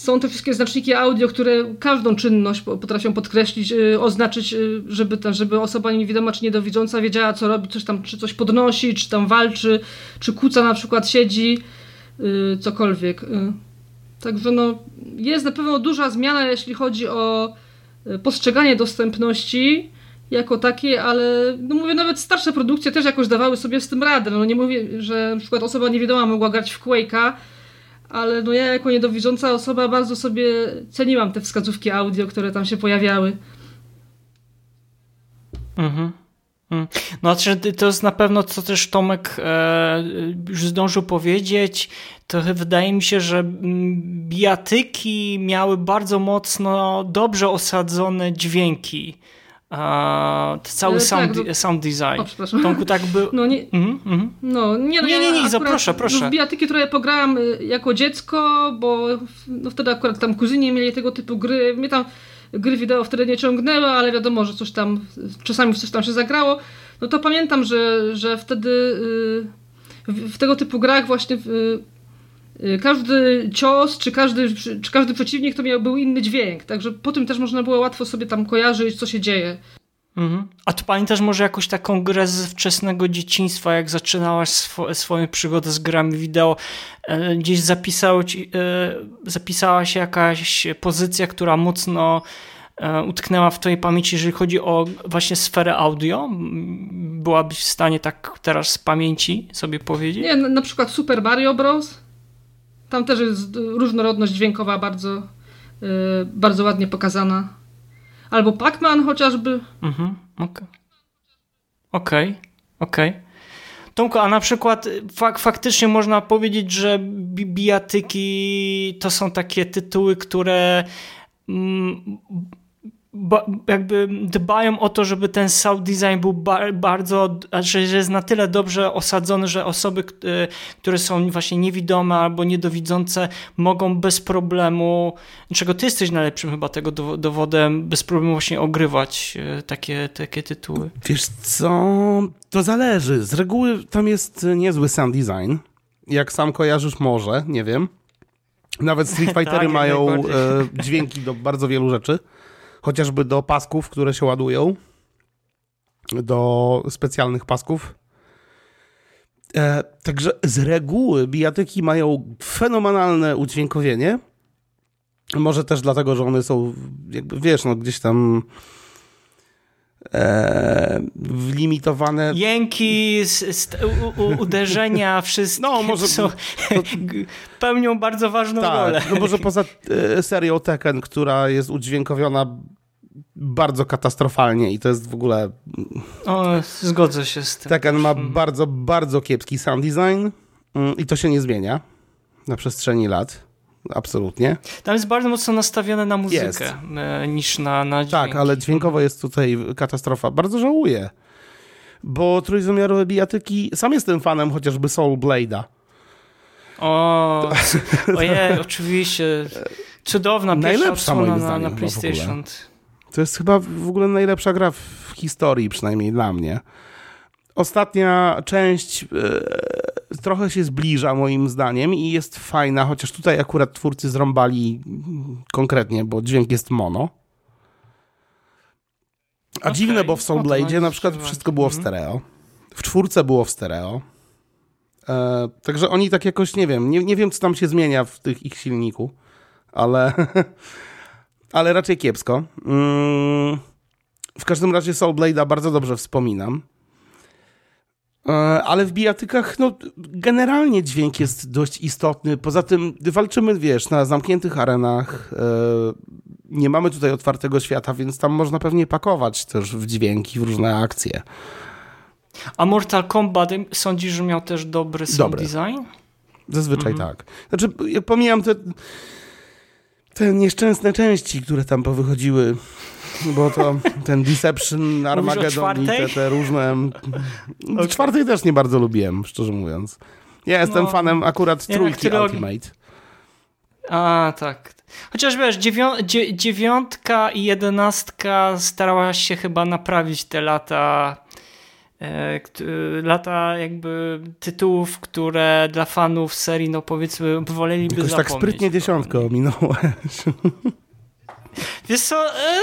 są te wszystkie znaczniki audio, które każdą czynność potrafią podkreślić, yy, oznaczyć, yy, żeby, ta, żeby osoba niewidoma czy niedowidząca wiedziała, co robi, coś tam, czy coś podnosi, czy tam walczy, czy kuca na przykład siedzi, yy, cokolwiek. Y. Także no, jest na pewno duża zmiana, jeśli chodzi o y, postrzeganie dostępności jako takie, ale no mówię, nawet starsze produkcje też jakoś dawały sobie z tym radę. No nie mówię, że na przykład osoba niewidoma mogła grać w Quake'a, ale no ja jako niedowidząca osoba bardzo sobie ceniłam te wskazówki audio, które tam się pojawiały. Mhm. Mm. No, to jest na pewno, co też Tomek e, już zdążył powiedzieć, to wydaje mi się, że bijatyki miały bardzo mocno, dobrze osadzone dźwięki cały e, sound, tak, no, sound design. O, Tomku tak był. No nie, mm, mm. No, nie, no, nie, nie, nie, nie proszę, proszę. W bijatyki trochę pograłam y, jako dziecko, bo no wtedy akurat tam kuzyni mieli tego typu gry. Mnie tam gry wideo wtedy nie ciągnęły, ale wiadomo, że coś tam, czasami coś tam się zagrało. No to pamiętam, że, że wtedy y, w, w tego typu grach właśnie każdy cios, czy każdy, czy każdy przeciwnik to miał był inny dźwięk, także po tym też można było łatwo sobie tam kojarzyć, co się dzieje. Mhm. A tu pamiętasz może jakąś taką grę z wczesnego dzieciństwa, jak zaczynałaś swo swoją przygodę z grami wideo, e, gdzieś zapisał ci, e, zapisała się jakaś pozycja, która mocno e, utknęła w twojej pamięci, jeżeli chodzi o właśnie sferę audio? Byłabyś w stanie tak teraz z pamięci sobie powiedzieć? Nie, na, na przykład Super Mario Bros. Tam też jest różnorodność dźwiękowa bardzo, yy, bardzo ładnie pokazana. Albo Pac-Man chociażby. Mhm, okej. Okay. okej. Okay. Tomku, a na przykład fak faktycznie można powiedzieć, że bijatyki to są takie tytuły, które mm, jakby dbają o to, żeby ten sound design był ba bardzo, że jest na tyle dobrze osadzony, że osoby, e, które są właśnie niewidome albo niedowidzące mogą bez problemu, czego ty jesteś najlepszym chyba tego dowodem, bez problemu właśnie ogrywać e, takie, takie tytuły. Wiesz co, to zależy. Z reguły tam jest niezły sound design. Jak sam kojarzysz może, nie wiem. Nawet Street Fightery tak, mają dźwięki do bardzo wielu rzeczy chociażby do pasków, które się ładują, do specjalnych pasków. E, także z reguły bijatyki mają fenomenalne udźwiękowienie, Może też dlatego, że one są, jakby wiesz, no gdzieś tam e, limitowane. Jęki, uderzenia, wszystkie no, może, są, to, pełnią bardzo ważną tak, rolę. No może poza e, serią Tekken, która jest udźwiękowiona bardzo katastrofalnie i to jest w ogóle... O, zgodzę się z tym. Tekken ma hmm. bardzo, bardzo kiepski sound design mm, i to się nie zmienia na przestrzeni lat. Absolutnie. Tam jest bardzo mocno nastawione na muzykę jest. E, niż na, na dźwięk. Tak, ale dźwiękowo jest tutaj katastrofa. Bardzo żałuję, bo trójwymiarowe bijatyki, sam jestem fanem chociażby Soul Blade'a. O, ojej, oczywiście. Cudowna pierwsza Najlepsza moim zdaniem, na, na PlayStation. To jest chyba w ogóle najlepsza gra w historii, przynajmniej dla mnie. Ostatnia część e, trochę się zbliża moim zdaniem i jest fajna, chociaż tutaj akurat twórcy zrąbali konkretnie, bo dźwięk jest mono. A okay. dziwne, bo w Soul Blade na przykład wszystko było w stereo. W czwórce było w stereo. E, także oni tak jakoś, nie wiem, nie, nie wiem, co tam się zmienia w tych ich silniku, ale, ale raczej kiepsko. Mm, w każdym razie Soul Blade'a bardzo dobrze wspominam. E, ale w bijatykach, no, generalnie dźwięk jest dość istotny. Poza tym walczymy, wiesz, na zamkniętych arenach. E, nie mamy tutaj otwartego świata, więc tam można pewnie pakować też w dźwięki, w różne akcje. A Mortal Kombat sądzisz, że miał też dobry sound dobry. design? Zazwyczaj mhm. tak. Znaczy, pomijam te, te nieszczęsne części, które tam powychodziły bo to ten Deception, Armageddon i te, te różne... Okay. Czwartej też nie bardzo lubiłem, szczerze mówiąc. Ja jestem no, fanem akurat trójki Ultimate. A, tak. Chociaż wiesz, dziewiątka i jedenastka starała się chyba naprawić te lata lata jakby tytułów, które dla fanów serii, no powiedzmy, woleliby Jakoś zapomnieć. tak sprytnie dziesiątkę ominąłeś. Wiesz co, e,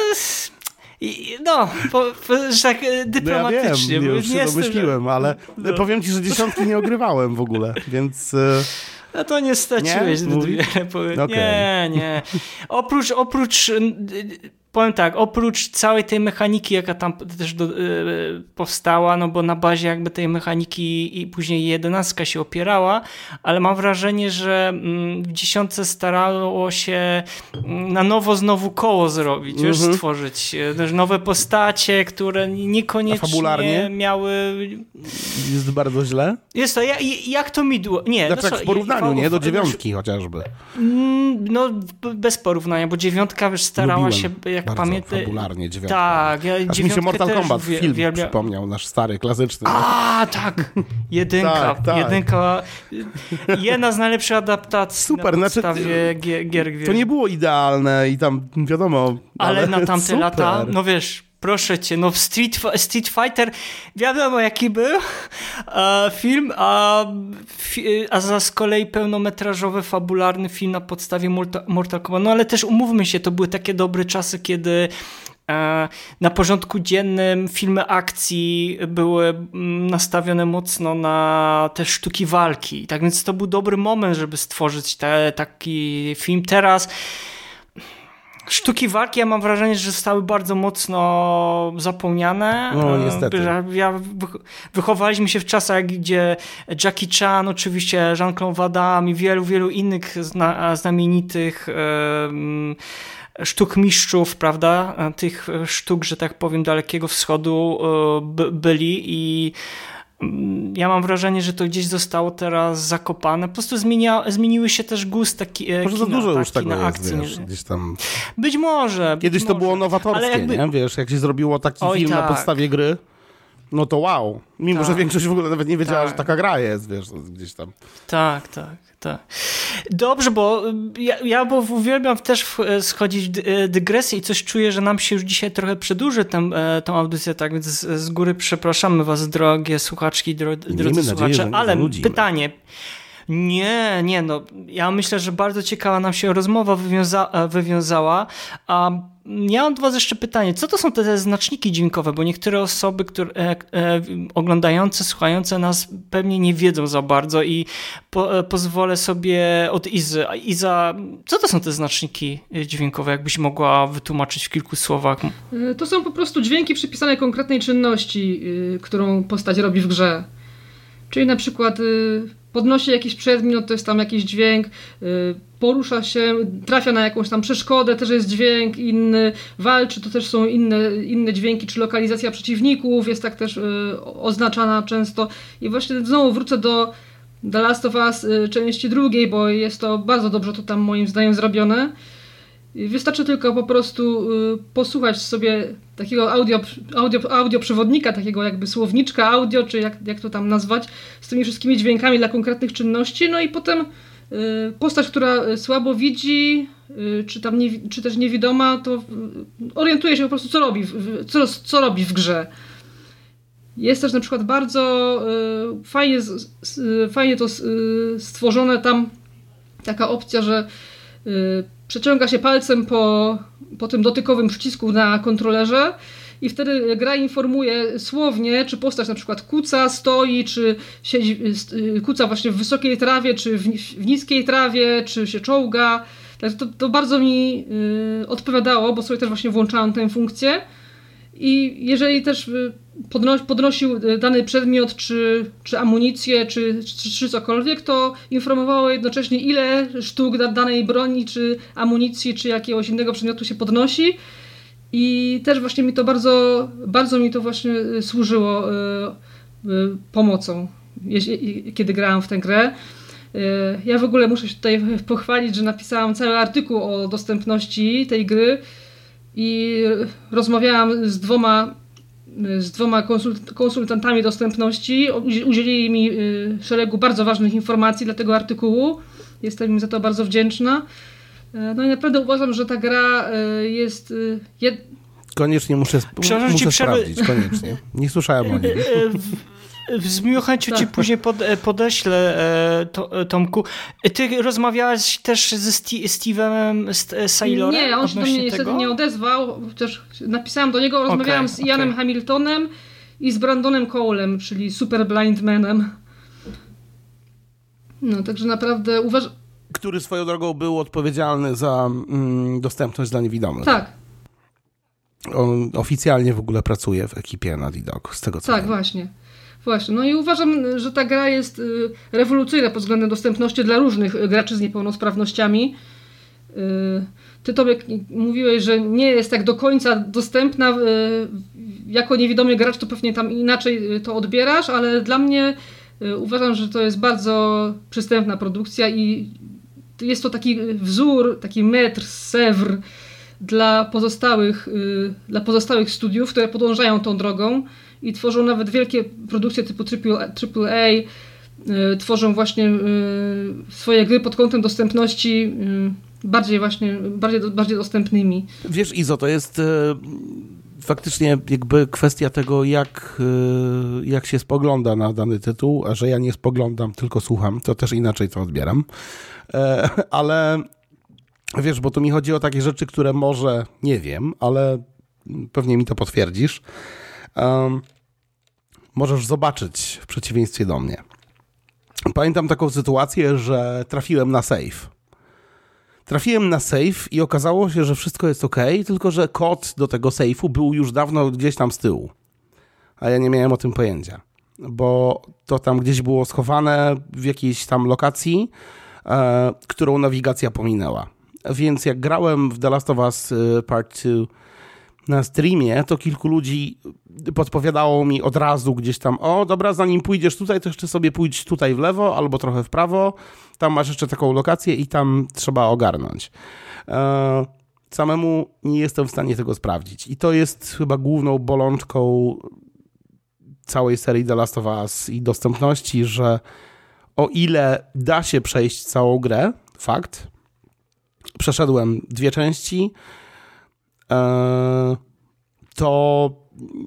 no, po, po, że tak dyplomatycznie. No ja wiem, już się domyśliłem, że... ale no. powiem ci, że dziesiątki nie ogrywałem w ogóle, więc... E, no to nie straciłeś zbyt wiele. Okay. Nie, nie. Oprócz, oprócz powiem tak, oprócz całej tej mechaniki, jaka tam też do, yy, powstała, no bo na bazie jakby tej mechaniki i później jedenastka się opierała, ale mam wrażenie, że mm, w dziesiątce starało się mm, na nowo znowu koło zrobić, wiesz, mhm. stworzyć też nowe postacie, które niekoniecznie miały... Jest bardzo źle? Jest to, ja, jak to mi dło... Nie, znaczy, no, w porównaniu, nie? Do dziewiątki chociażby. Mm, no, bez porównania, bo dziewiątka wiesz, starała Lubiłem. się, jak pamiętam. fabularnie dziewiątka. Tak, ja Aż mi się Mortal Kombat film wielbia... przypomniał, nasz stary, klasyczny. A, tak! Jedynka. tak, tak. Jedynka. Jedna z najlepszych adaptacji Super, na znaczy, gier, gier. To nie było idealne i tam wiadomo. Ale, ale na tamte super. lata, no wiesz, proszę cię, no Street, Street Fighter, wiadomo jaki był film, a, a za z kolei pełnometrażowy, fabularny film na podstawie Mortal Kombat. No ale też umówmy się, to były takie dobre czasy, kiedy e, na porządku dziennym filmy akcji były mm, nastawione mocno na te sztuki walki. Tak więc to był dobry moment, żeby stworzyć te, taki film. Teraz Sztuki walki, ja mam wrażenie, że zostały bardzo mocno zapomniane. No, niestety. Ja, wychowaliśmy się w czasach, gdzie Jackie Chan, oczywiście Jean-Claude Van Damme i wielu, wielu innych zna, znamienitych sztuk mistrzów, prawda, tych sztuk, że tak powiem, Dalekiego Wschodu e, byli i ja mam wrażenie, że to gdzieś zostało teraz zakopane. Po prostu zmienia, zmieniły się też gust taki. E, może kina, za dużo tak, już tego jest, akcji. Wiesz, gdzieś tam. Być może. Kiedyś być to może. było nowatorskie, jakby... nie? Wiesz, jak się zrobiło taki Oj, film tak. na podstawie gry, no to wow. Mimo, tak. że większość w ogóle nawet nie wiedziała, tak. że taka gra jest, wiesz, gdzieś tam. Tak, tak tak. Dobrze, bo ja, ja bo uwielbiam też schodzić w e, dygresję i coś czuję, że nam się już dzisiaj trochę przedłuży tę, e, tą audycję, tak więc z, góry przepraszamy was, drogie słuchaczki, dro, drodzy słuchacze, ale pytanie, Nie, nie, no ja myślę, że bardzo ciekawa nam się rozmowa wywiąza e, wywiązała, a ja mam do Was jeszcze pytanie. Co to są te znaczniki dźwiękowe? Bo niektóre osoby, które, e, e, oglądające, słuchające nas pewnie nie wiedzą za bardzo i po, e, pozwolę sobie od Izy. Iza, co to są te znaczniki dźwiękowe? Jakbyś mogła wytłumaczyć w kilku słowach? E, to są po prostu dźwięki przypisane konkretnej czynności, y, którą postać robi w grze. Czyli na przykład y, podnosi jakiś przedmiot, to jest tam jakiś dźwięk, y, porusza się, trafia na jakąś tam przeszkodę, też jest dźwięk inny, walczy, to też są inne, inne dźwięki, czy lokalizacja przeciwników jest tak też y, oznaczana często. I właśnie znowu wrócę do The Last of Us części drugiej, bo jest to bardzo dobrze to tam moim zdaniem zrobione. Wystarczy tylko po prostu y, posłuchać sobie takiego audio, audio, audio przewodnika, takiego jakby słowniczka audio, czy jak, jak to tam nazwać, z tymi wszystkimi dźwiękami dla konkretnych czynności, no i potem y, postać, która słabo widzi, y, czy, tam nie, czy też niewidoma, to orientuje się po prostu, co robi, co, co robi w grze. Jest też na przykład bardzo fajnie, fajnie to stworzone tam taka opcja, że przeciąga się palcem po, po tym dotykowym przycisku na kontrolerze i wtedy gra informuje słownie, czy postać na przykład kuca, stoi, czy siedzi, y, kuca właśnie w wysokiej trawie, czy w, w niskiej trawie, czy się czołga. to, to bardzo mi y, odpowiadało, bo sobie też właśnie włączałam tę funkcję. I jeżeli też y, podnosił y, dany przedmiot, czy, czy amunicję, czy, czy, czy cokolwiek, to informowało jednocześnie, ile sztuk danej broni, czy amunicji, czy jakiegoś innego przedmiotu się podnosi. I też właśnie mi to bardzo, bardzo mi to właśnie y, służyło pomocą, kiedy grałam w tę grę. Ja w ogóle muszę się tutaj pochwalić, że napisałam cały artykuł o dostępności tej gry i rozmawiałam z dwoma, z dwoma konsult konsultantami dostępności. Udzielili mi y, szeregu bardzo ważnych informacji dla tego artykułu. Jestem im za to bardzo wdzięczna. E, no i naprawdę uważam, że ta gra y, jest. Y, jed... Koniecznie muszę, muszę sprawdzić, koniecznie. Nie słyszałem o niej. Z miłą chęcią ci tak. później pod, e, podeślę, e, to, e, Tomku. Ty rozmawiałaś też ze Steve'em Saylorem? Nie, on się do mnie niestety nie odezwał. Też napisałam do niego, rozmawiałam okay, z Ianem okay. Hamiltonem i z Brandonem Cole'em, czyli Super Blind Manem. No, także naprawdę uważam... Który swoją drogą był odpowiedzialny za mm, dostępność dla niewidomych. Tak. On oficjalnie w ogóle pracuje w ekipie na Didok, z tego co Tak, wiem. właśnie. Właśnie, no i uważam, że ta gra jest y, rewolucyjna pod względem dostępności dla różnych graczy z niepełnosprawnościami. Y, ty Tomek mówiłeś, że nie jest tak do końca dostępna. Y, jako niewidomy gracz to pewnie tam inaczej to odbierasz, ale dla mnie uważam, że to jest bardzo przystępna produkcja i jest to taki wzór, taki metr, sewr dla pozostałych, dla pozostałych studiów, które podążają tą drogą i tworzą nawet wielkie produkcje typu AAA, y, tworzą właśnie y, swoje gry pod kątem dostępności y, bardziej właśnie, bardziej, bardziej dostępnymi. Wiesz Izo, to jest faktycznie jakby kwestia tego, jak, jak się spogląda na dany tytuł, a że ja nie spoglądam, tylko słucham, to też inaczej to odbieram. E, ale wiesz, bo tu mi chodzi o takie rzeczy, które może nie wiem, ale pewnie mi to potwierdzisz um, możesz zobaczyć w przeciwieństwie do mnie. Pamiętam taką sytuację, że trafiłem na safe. Trafiłem na safe i okazało się, że wszystko jest ok, tylko że kod do tego safe'u był już dawno gdzieś tam z tyłu. A ja nie miałem o tym pojęcia, bo to tam gdzieś było schowane w jakiejś tam lokacji, e, którą nawigacja pominęła. Więc jak grałem w The Last of Us e, Part 2 na streamie, to kilku ludzi podpowiadało mi od razu gdzieś tam, o dobra, zanim pójdziesz tutaj, to jeszcze sobie pójdź tutaj w lewo albo trochę w prawo, tam masz jeszcze taką lokację i tam trzeba ogarnąć. E, samemu nie jestem w stanie tego sprawdzić i to jest chyba główną bolączką całej serii The Last of Us i dostępności, że o ile da się przejść całą grę, fakt, przeszedłem dwie części, to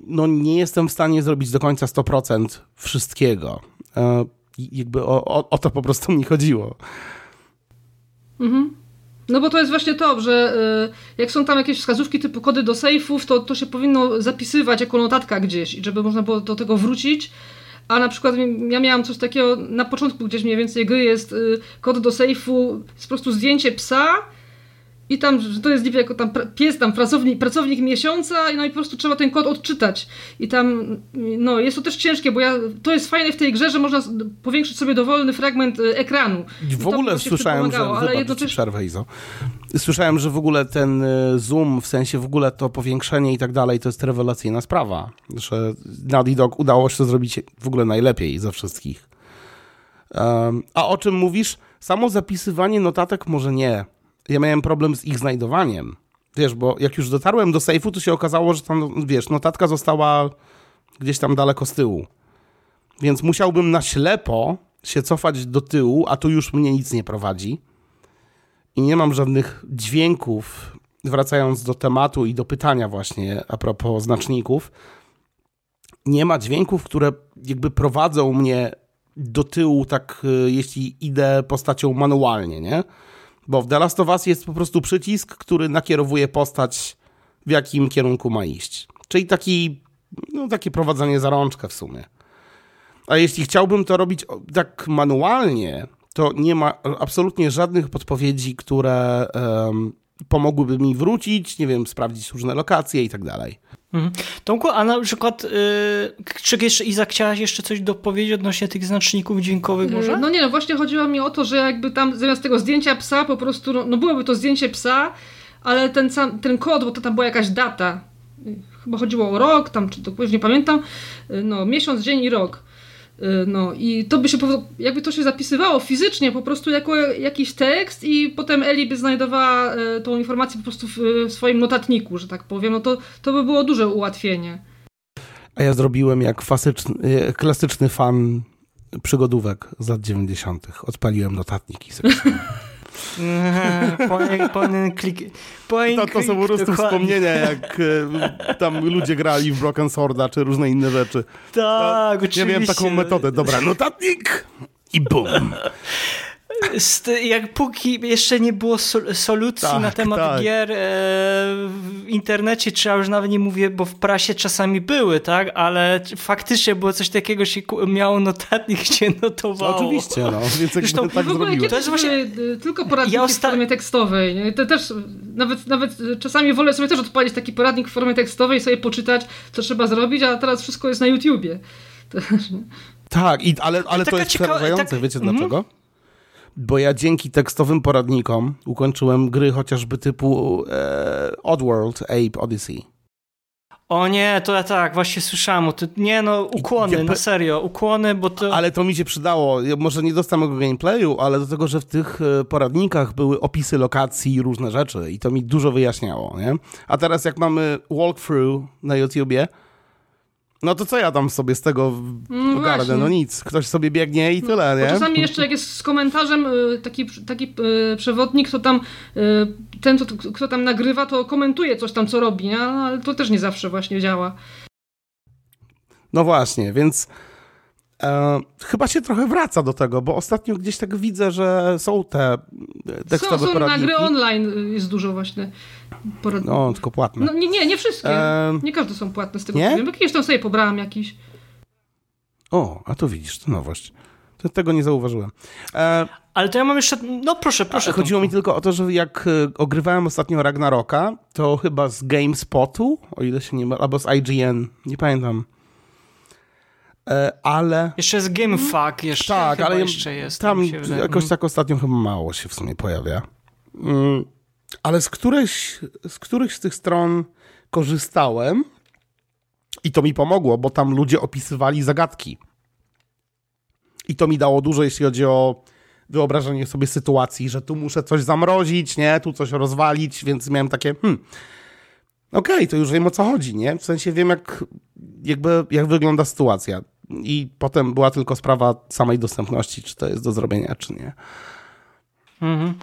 no, nie jestem w stanie zrobić do końca 100% wszystkiego. E, jakby o, o, o to po prostu mi chodziło. Mhm. No bo to jest właśnie to, że y, jak są tam jakieś wskazówki typu kody do sejfów, to, to się powinno zapisywać jako notatka gdzieś i żeby można było do tego wrócić. A na przykład ja miałam coś takiego, na początku gdzieś mniej więcej gry jest y, kod do sejfu, jest po prostu zdjęcie psa, i tam, że to jest niby jako tam pies, tam pracownik, pracownik miesiąca, no i po prostu trzeba ten kod odczytać. I tam, no jest to też ciężkie, bo ja, to jest fajne w tej grze, że można powiększyć sobie dowolny fragment e, ekranu. W ogóle słyszałem, że, ale jednocześnie... przerwę, Izo. Słyszałem, że w ogóle ten e, zoom, w sensie w ogóle to powiększenie i tak dalej, to jest rewelacyjna sprawa, że Naughty Dog udało się to zrobić w ogóle najlepiej ze wszystkich. Um, a o czym mówisz? Samo zapisywanie notatek może nie, ja miałem problem z ich znajdowaniem. Wiesz, bo jak już dotarłem do sejfu, to się okazało, że tam, wiesz, notatka została gdzieś tam daleko z tyłu. Więc musiałbym na ślepo się cofać do tyłu, a tu już mnie nic nie prowadzi. I nie mam żadnych dźwięków, wracając do tematu i do pytania właśnie a propos znaczników. Nie ma dźwięków, które jakby prowadzą mnie do tyłu, tak y, jeśli idę postacią manualnie, nie? Bo w The Last of Us jest po prostu przycisk, który nakierowuje postać, w jakim kierunku ma iść. Czyli taki, no, takie prowadzenie za rączkę w sumie. A jeśli chciałbym to robić tak manualnie, to nie ma absolutnie żadnych podpowiedzi, które um, pomogłyby mi wrócić, nie wiem, sprawdzić różne lokacje i tak dalej. Mhm. Tomku, a na przykład, yy, czy jeszcze Iza chciałaś jeszcze coś dopowiedzieć odnośnie tych znaczników dźwiękowych może? No nie, no właśnie chodziło mi o to, że jakby tam zamiast tego zdjęcia psa po prostu, no, no byłoby to zdjęcie psa, ale ten, sam, ten kod, bo to tam była jakaś data, chyba chodziło o rok, tam, czy to nie pamiętam, no miesiąc, dzień i rok. Y, no i to by się, jakby to się zapisywało fizycznie po prostu jako jakiś tekst i potem Eli by znajdowała y, tą informację po prostu w swoim notatniku, że tak powiem, no to, to by było duże ułatwienie. A ja zrobiłem jak fasyczny, y, klasyczny fan przygodówek z lat 90. Odpaliłem notatnik i klik... to, to są po prostu wspomnienia, jak e, tam ludzie grali w Broken Sworda, czy różne inne rzeczy. Tak, oczywiście. Ja miałem taką metodę. Dobra, notatnik i bum jak póki jeszcze nie było solucji tak, na temat tak. gier e, w internecie, czy ja już nawet nie mówię, bo w prasie czasami były, tak, ale faktycznie było coś takiego, się miało notatnik, się notowało. No, oczywiście, no, więc Zresztą, tak w ogóle, to jest właśnie y, tylko poradniki ja osta... w formie tekstowej. To też, nawet, nawet czasami wolę sobie też odpalić taki poradnik w formie tekstowej i sobie poczytać, co trzeba zrobić, a teraz wszystko jest na YouTubie. Też, tak, i, ale, ale to jest przerażające, tak... wiecie mm -hmm. Bo ja dzięki tekstowym poradnikom ukończyłem gry chociażby typu e, Oddworld, Ape Odyssey. O nie, to ja tak, właśnie słyszałem. To, nie no, ukłony, na serio, ukłony, bo to... Ale to mi się przydało. Ja może nie dostałem tego gameplayu, ale do tego, że w tych e, poradnikach były opisy lokacji i różne rzeczy i to mi dużo wyjaśniało, nie? A teraz jak mamy walkthrough na YouTubie, no to co ja tam sobie z tego no? No nic, ktoś sobie biegnie i tyle, nie? czasami jeszcze jak jest z komentarzem y, taki, taki y, przewodnik, to tam y, ten, kto tam nagrywa, to komentuje coś tam, co robi, nie? No, ale to też nie zawsze właśnie działa. No właśnie, więc e, chyba się trochę wraca do tego, bo ostatnio gdzieś tak widzę, że są te tekstowe są, są poradniki. na gry online jest dużo właśnie poradników. No, tylko płatne. No, nie, nie, nie wszystkie. E... Nie każde są płatne z tego nie? co wiem. Jakieś tam sobie pobrałam jakiś. O, a to widzisz, to nowość. To tego nie zauważyłem. E... Ale to ja mam jeszcze. No proszę, proszę. chodziło mi tylko o to, że jak e, ogrywałem ostatnio Ragnaroka, to chyba z GameSpotu, o ile się nie mylę, albo z IGN, nie pamiętam. E, ale. Jeszcze jest GameFAQ, jeszcze. Tak, ale jeszcze jest. Tam jakoś mhm. tak ostatnio chyba mało się w sumie pojawia. Mm, ale z którychś, z których z tych stron korzystałem i to mi pomogło, bo tam ludzie opisywali zagadki. I to mi dało dużo, jeśli chodzi o wyobrażenie sobie sytuacji, że tu muszę coś zamrozić, nie, tu coś rozwalić, więc miałem takie, hmm, okej, okay, to już wiem o co chodzi, nie? W sensie wiem, jak, jakby, jak wygląda sytuacja. I potem była tylko sprawa samej dostępności, czy to jest do zrobienia, czy nie. Mhm.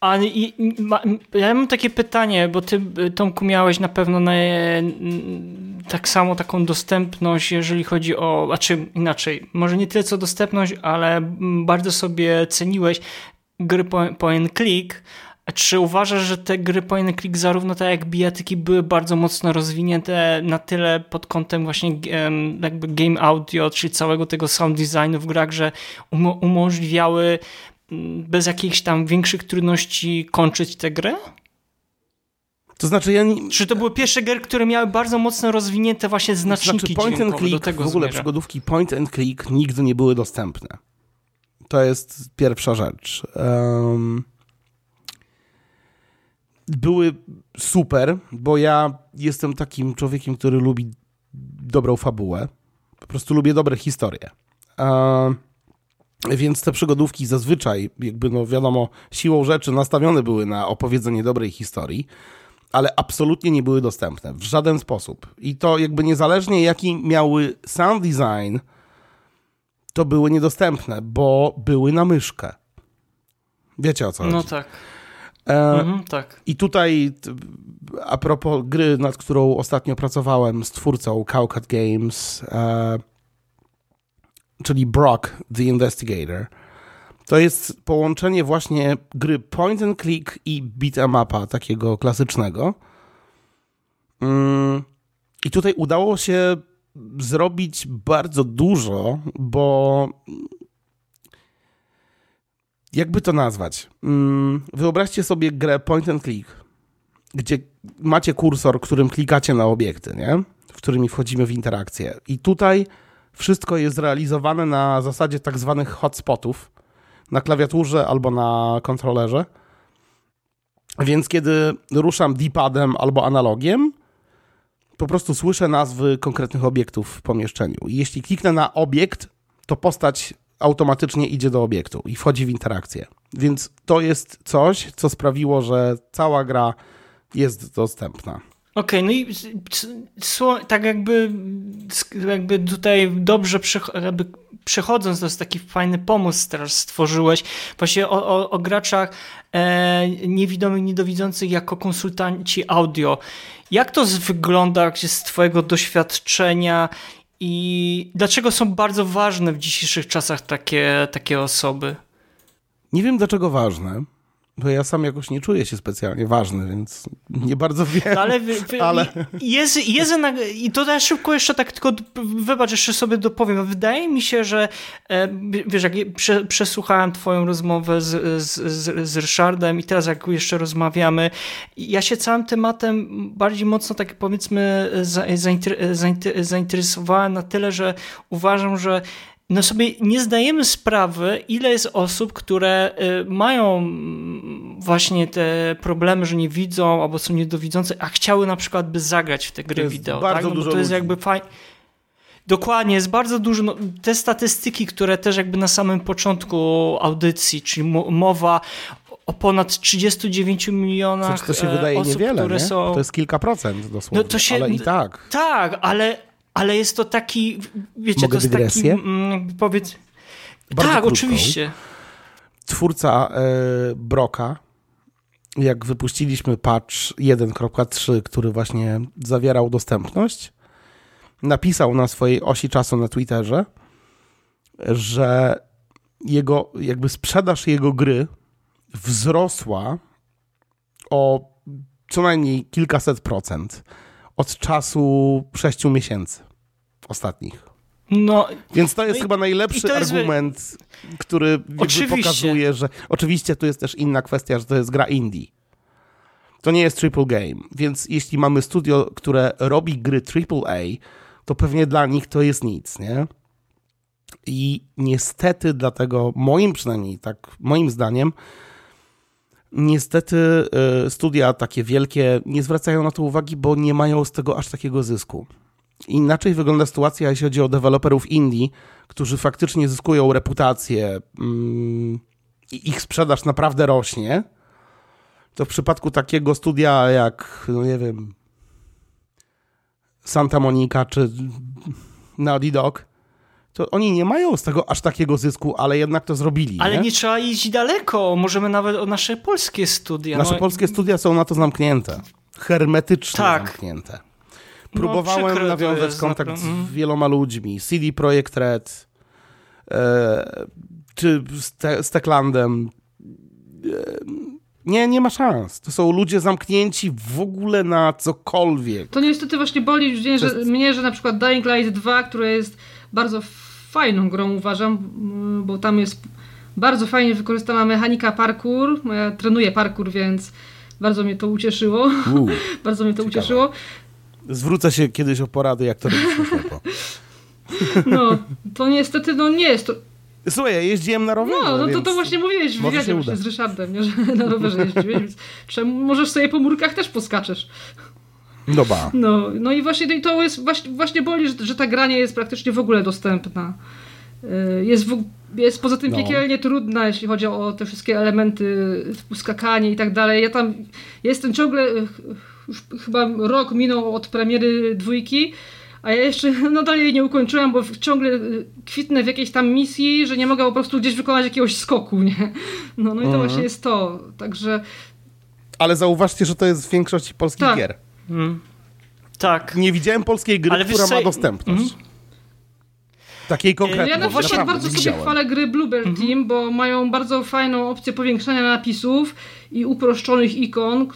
A i, ma, ja mam takie pytanie, bo ty, Tomku, miałeś na pewno na, tak samo taką dostępność, jeżeli chodzi o, a czy inaczej, może nie tyle co dostępność, ale bardzo sobie ceniłeś gry point click, czy uważasz, że te gry point and click, zarówno tak jak bijatyki, były bardzo mocno rozwinięte na tyle pod kątem właśnie jakby game audio, czyli całego tego sound designu w grach, że umożliwiały mm, bez jakichś tam większych trudności kończyć tę grę? To znaczy ja nie... Czy to były pierwsze gry, które miały bardzo mocno rozwinięte właśnie znaczniki znaczy point and click, do tego w ogóle zmierza. przygodówki point and click nigdy nie były dostępne. To jest pierwsza rzecz. Um były super, bo ja jestem takim człowiekiem, który lubi dobrą fabułę. Po prostu lubię dobre historie. więc te przygodówki zazwyczaj, jakby no wiadomo, siłą rzeczy nastawione były na opowiedzenie dobrej historii, ale absolutnie nie były dostępne w żaden sposób. I to jakby niezależnie jaki miały sound design, to były niedostępne, bo były na myszkę. Wiecie o co no chodzi? No tak. E, mhm, tak. I tutaj a propos gry, nad którą ostatnio pracowałem z twórcą Cowcat Games, e, czyli Brock the Investigator, to jest połączenie właśnie gry point and click i beat em upa takiego klasycznego. Mm, I tutaj udało się zrobić bardzo dużo, bo jakby to nazwać? Mm, wyobraźcie sobie grę point and click, gdzie macie kursor, którym klikacie na obiekty, nie? w którymi wchodzimy w interakcję. I tutaj wszystko jest realizowane na zasadzie tak zwanych hotspotów na klawiaturze albo na kontrolerze. Więc kiedy ruszam D-padem albo analogiem, po prostu słyszę nazwy konkretnych obiektów w pomieszczeniu. I jeśli kliknę na obiekt, to postać automatycznie idzie do obiektu i wchodzi w interakcję. Więc to jest coś, co sprawiło, że cała gra jest dostępna. Okej, okay, no i tak jakby, jakby tutaj dobrze jakby przechodząc, to jest taki fajny pomysł teraz stworzyłeś, właśnie o, o, o graczach e, niewidomych, niedowidzących jako konsultanci audio. Jak to wygląda z twojego doświadczenia i dlaczego są bardzo ważne w dzisiejszych czasach takie, takie osoby? Nie wiem dlaczego ważne, bo ja sam jakoś nie czuję się specjalnie ważny, więc nie bardzo wiem. No ale, ale... Jest, jest i to ja szybko jeszcze tak tylko, wybacz, jeszcze sobie dopowiem. Wydaje mi się, że e, wiesz, jak przesłuchałem twoją rozmowę z, z, z Ryszardem i teraz jak jeszcze rozmawiamy, ja się całym tematem bardziej mocno tak powiedzmy zainteresowałem na tyle, że uważam, że no sobie nie zdajemy sprawy, ile jest osób, które y, mają właśnie te problemy, że nie widzą albo są niedowidzące, a chciały na przykład by zagrać w te gry wideo. Bardzo tak? no, dużo to jest ludzi. jakby fajne. Dokładnie, jest bardzo dużo. No, te statystyki, które też jakby na samym początku audycji, czyli mowa o ponad 39 milionach to się wydaje osób, niewiele, które nie? są. To jest kilka procent dosłownie, no to się... ale i tak. Tak, ale ale jest to taki, wiecie, Mogę to jest dygresję? taki, mm, powiedz... Bardzo tak, krótką. oczywiście. Twórca e, Broka, jak wypuściliśmy patch 1.3, który właśnie zawierał dostępność, napisał na swojej osi czasu na Twitterze, że jego, jakby sprzedaż jego gry wzrosła o co najmniej kilkaset procent od czasu 6 miesięcy ostatnich. No, Więc to jest no chyba najlepszy jest... argument, który pokazuje, że oczywiście tu jest też inna kwestia, że to jest gra indie. To nie jest triple game, więc jeśli mamy studio, które robi gry AAA, to pewnie dla nich to jest nic, nie? I niestety dlatego, moim przynajmniej, tak moim zdaniem, Niestety e, studia takie wielkie nie zwracają na to uwagi, bo nie mają z tego aż takiego zysku. Inaczej wygląda sytuacja, jeśli chodzi o deweloperów indie, którzy faktycznie zyskują reputację mm, i ich sprzedaż naprawdę rośnie. To w przypadku takiego studia jak, no nie wiem, Santa Monica czy Naughty Dog, to oni nie mają z tego aż takiego zysku, ale jednak to zrobili. Ale nie, nie trzeba iść daleko. Możemy nawet o nasze polskie studia. Nasze no, polskie studia są na to zamknięte. Hermetycznie Tak. zamknięte. No, Próbowałem to nawiązać kontakt z wieloma ludźmi. CD Projekt Red, e, czy z, te, z Techlandem. E, nie, nie ma szans. To są ludzie zamknięci w ogóle na cokolwiek. To niestety właśnie boli mnie, że, mnie, że na przykład Dying Light 2, które jest bardzo fajną grą uważam, bo tam jest bardzo fajnie wykorzystana mechanika parkour. Ja trenuję parkour, więc bardzo mnie to ucieszyło. Uu, bardzo mnie to Ciekawe. ucieszyło. zwrócę się kiedyś o porady, jak to robić ślepo. No, to niestety no nie jest to... Słuchaj, jeździłem na rowerze, No, no to, to właśnie mówiłeś w wywiadzie z Ryszardem, nie, że na rowerze jeździłeś, więc czemu, możesz sobie po murkach też poskaczesz. No ba. No, no i właśnie to jest właśnie, właśnie boli, że, że ta gra nie jest praktycznie w ogóle dostępna. Y, Jest, w, jest poza tym No. piekielnie trudna, jeśli chodzi o te wszystkie elementy, skakanie i tak dalej. Ja tam jestem ciągle, y, już chyba rok minął od premiery dwójki, a ja jeszcze nadal jej nie ukończyłam, bo ciągle y, kwitnę w jakiejś tam misji, że nie mogę po prostu gdzieś wykonać jakiegoś skoku, nie? No, no i to Mhm. właśnie jest to. Także Ale zauważcie, że to jest w większości polskich Tak. gier. Mm. Tak. Nie widziałem polskiej gry, Ale wiesz która co, ma dostępność. Mhm. Takiej konkretnej. Ja na przykład bardzo sobie widziałem. chwalę gry Bluebird Mhm. Team, bo mają bardzo fajną opcję powiększania napisów i uproszczonych ikon.